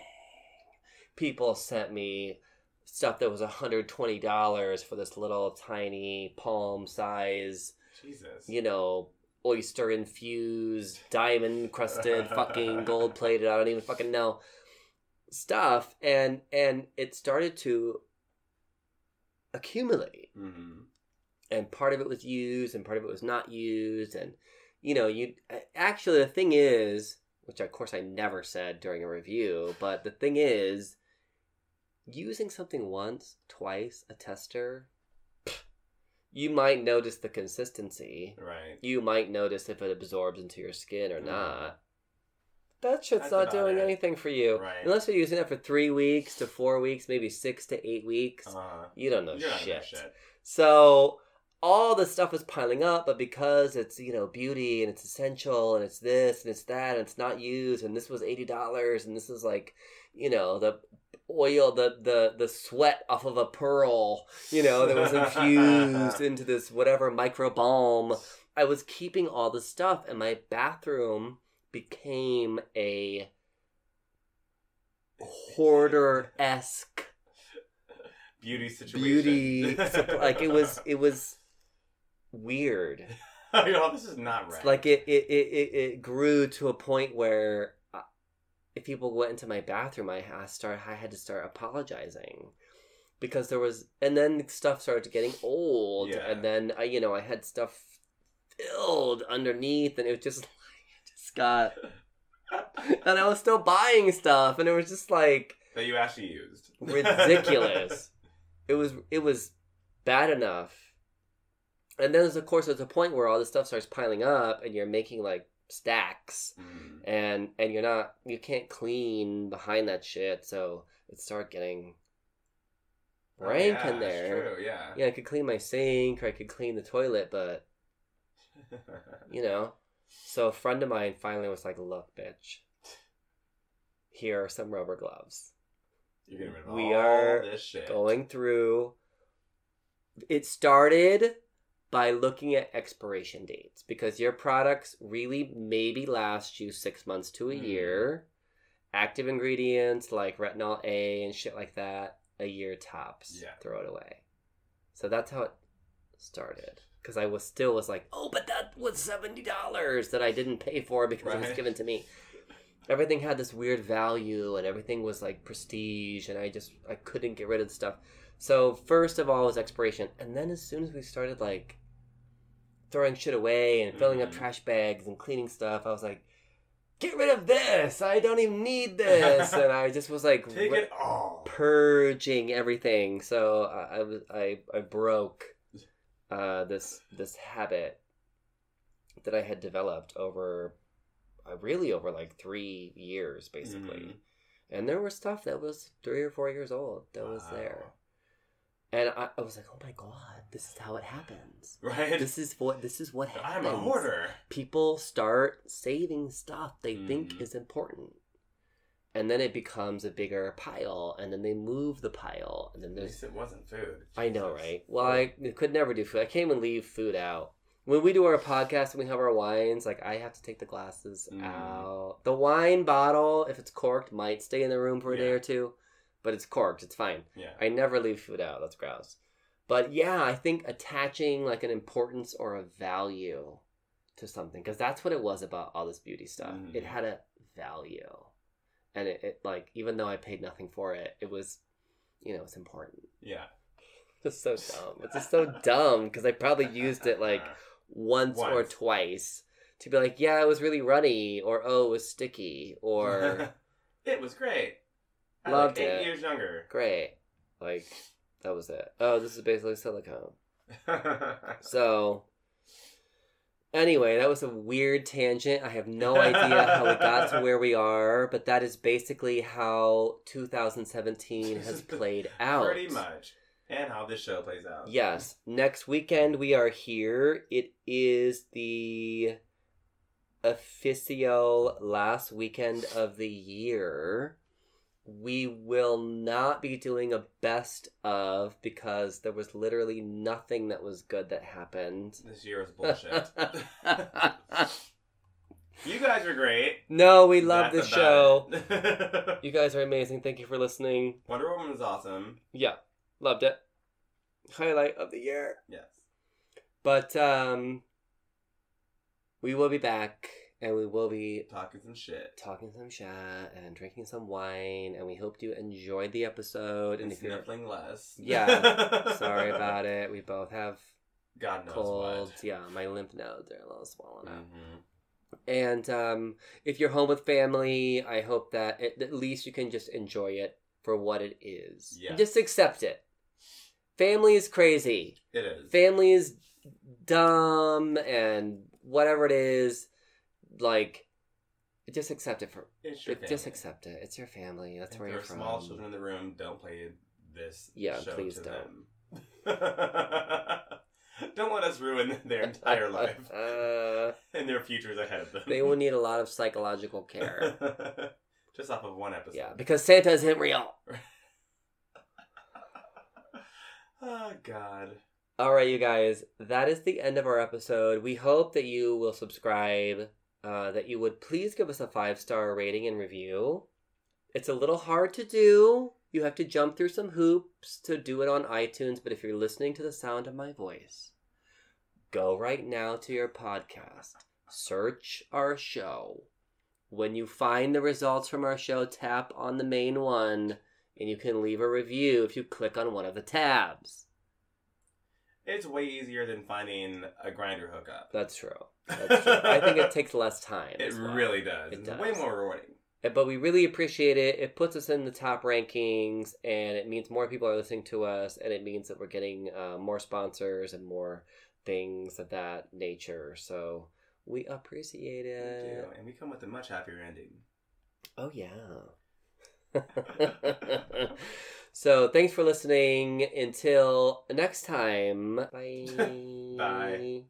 People sent me stuff that was $120 for this little tiny palm size Jesus. you know, oyster infused, diamond crusted, fucking gold plated, I don't even fucking know stuff. And and it started to accumulate. Hmm and part of it was used and part of it was not used. And you know you actually the thing is which of course i never said during a review but the thing is using something once twice a tester you might notice the consistency Right. you might notice if it absorbs into your skin or Mm. not that shit's That's not doing it. anything for you Right. unless you're using it for three weeks to four weeks maybe six to eight weeks Uh, you don't know shit. shit. So all the stuff is piling up, but because it's you know beauty and it's essential and it's this and it's that and it's not used and this was eighty dollars and this is like you know the oil the the the sweat off of a pearl you know that was infused into this whatever micro balm. I was keeping all the stuff and my bathroom became a hoarder esque Beauty situation. beauty like it was it was weird you know, this is not right. like it it, it it it grew to a point where if people went into my bathroom i had to start i had to start apologizing because there was and then stuff started getting old Yeah. and then i you know i had stuff filled underneath and it was just it just got and i was still buying stuff and it was just like that you actually used. ridiculous. it was it was bad enough. And then there's of course there's a point where all this stuff starts piling up and you're making like stacks Mm. and and you're not you can't clean behind that shit, so it start getting Oh, rank yeah, in there. True, yeah. Yeah, I could clean my sink or I could clean the toilet, but you know. So a friend of mine finally was like, "Look, bitch, here are some rubber gloves." You're rid of We are going through it started by looking at expiration dates because your products really maybe last you six months to a Mhm. year active ingredients like retinol a and shit like that a year tops Yeah. throw it away so that's how it started because i was still was like oh but that was $70 that i didn't pay for because it was given to me everything had this weird value and everything was like prestige and I just I couldn't get rid of the stuff. So first of all was expiration and then as soon as we started like throwing shit away and filling up Mhm. trash bags and cleaning stuff, I was like get rid of this. I don't even need this. and I just was like Take ri- it all. purging everything. So I, I was I I broke uh, this this habit that I had developed over uh, really over like three years basically. Mhm. And there was stuff that was three or four years old that was there, Wow. And I, I was like, "Oh my god, this is how it happens. Right? This is what this is what happens." I'm a hoarder. People start saving stuff they think Mhm. is important, and then it becomes a bigger pile, and then they move the pile, and then At least it wasn't food. I know, right? Well, I could never do food. I can't even leave food out. When we do our podcast and we have our wines, like I have to take the glasses Mm. out. The wine bottle, if it's corked, might stay in the room for a day or two, but it's corked. It's fine. Yeah. I never leave food out. That's gross. But yeah, I think attaching like an importance or a value to something, because that's what it was about all this beauty stuff. Mhm. It had a value, and it, it like even though I paid nothing for it, it was, you know, it's important. Yeah. It's so dumb. It's just so dumb because I probably used it like once, or twice to be like, yeah, it was really runny, or oh, it was sticky, or it was great. I Loved like eight it. years younger. great. Like, that was it. Oh, this is basically silicone. So, anyway, that was a weird tangent. I have no idea how we got to where we are, but that is basically how 2017 has played out. Pretty much. And how this show plays out. Yes, next weekend we are here. It is the official last weekend of the year. We will not be doing a best of because there was literally nothing that was good that happened. This year was bullshit. you guys are great. no, we love this show. You guys are amazing. Thank you for listening. Wonder Woman was awesome. Yeah, loved it. Highlight of the year. Yes. But um we will be back and we will be Talking some shit. talking some shit and drinking some wine and we hope you enjoyed the episode and And if you're sniffling less. Yeah. sorry about it, we both have God knows colds. what. Yeah, my lymph nodes are a little swollen up. Mhm. And um if you're home with family, I hope that at, at least you can just enjoy it for what it is. Yeah. Just accept it. Family is crazy. It is. family is dumb and whatever it is like just accept it for It's your just accept it. It's your family. That's If where there you're are from. small children in the room, don't play this Yeah, please don't. don't let us ruin their entire life uh, and their futures ahead. of them. they will need a lot of psychological care. Just off of one episode. yeah because santa isn't real. Oh God. all right you guys. That is the end of our episode. We hope that you will subscribe uh, that you would please give us a five star rating and review. It's a little hard to do. You have to jump through some hoops to do it on itunes but if you're listening to the sound of my voice go right now to your podcast. Search our show. When you find the results from our show tap on the main one and you can leave a review if you click on one of the tabs. It's way easier than finding a Grindr hookup. That's true. I think it takes less time. It well. really does. It it's does. way more rewarding. Uh, But we really appreciate it. It puts us in the top rankings, and it means more people are listening to us, and it means that we're getting uh, more sponsors and more things of that nature. So we appreciate We it. do. And we come with a much happier ending. Oh yeah. so thanks for listening. Until next time. Bye. Bye.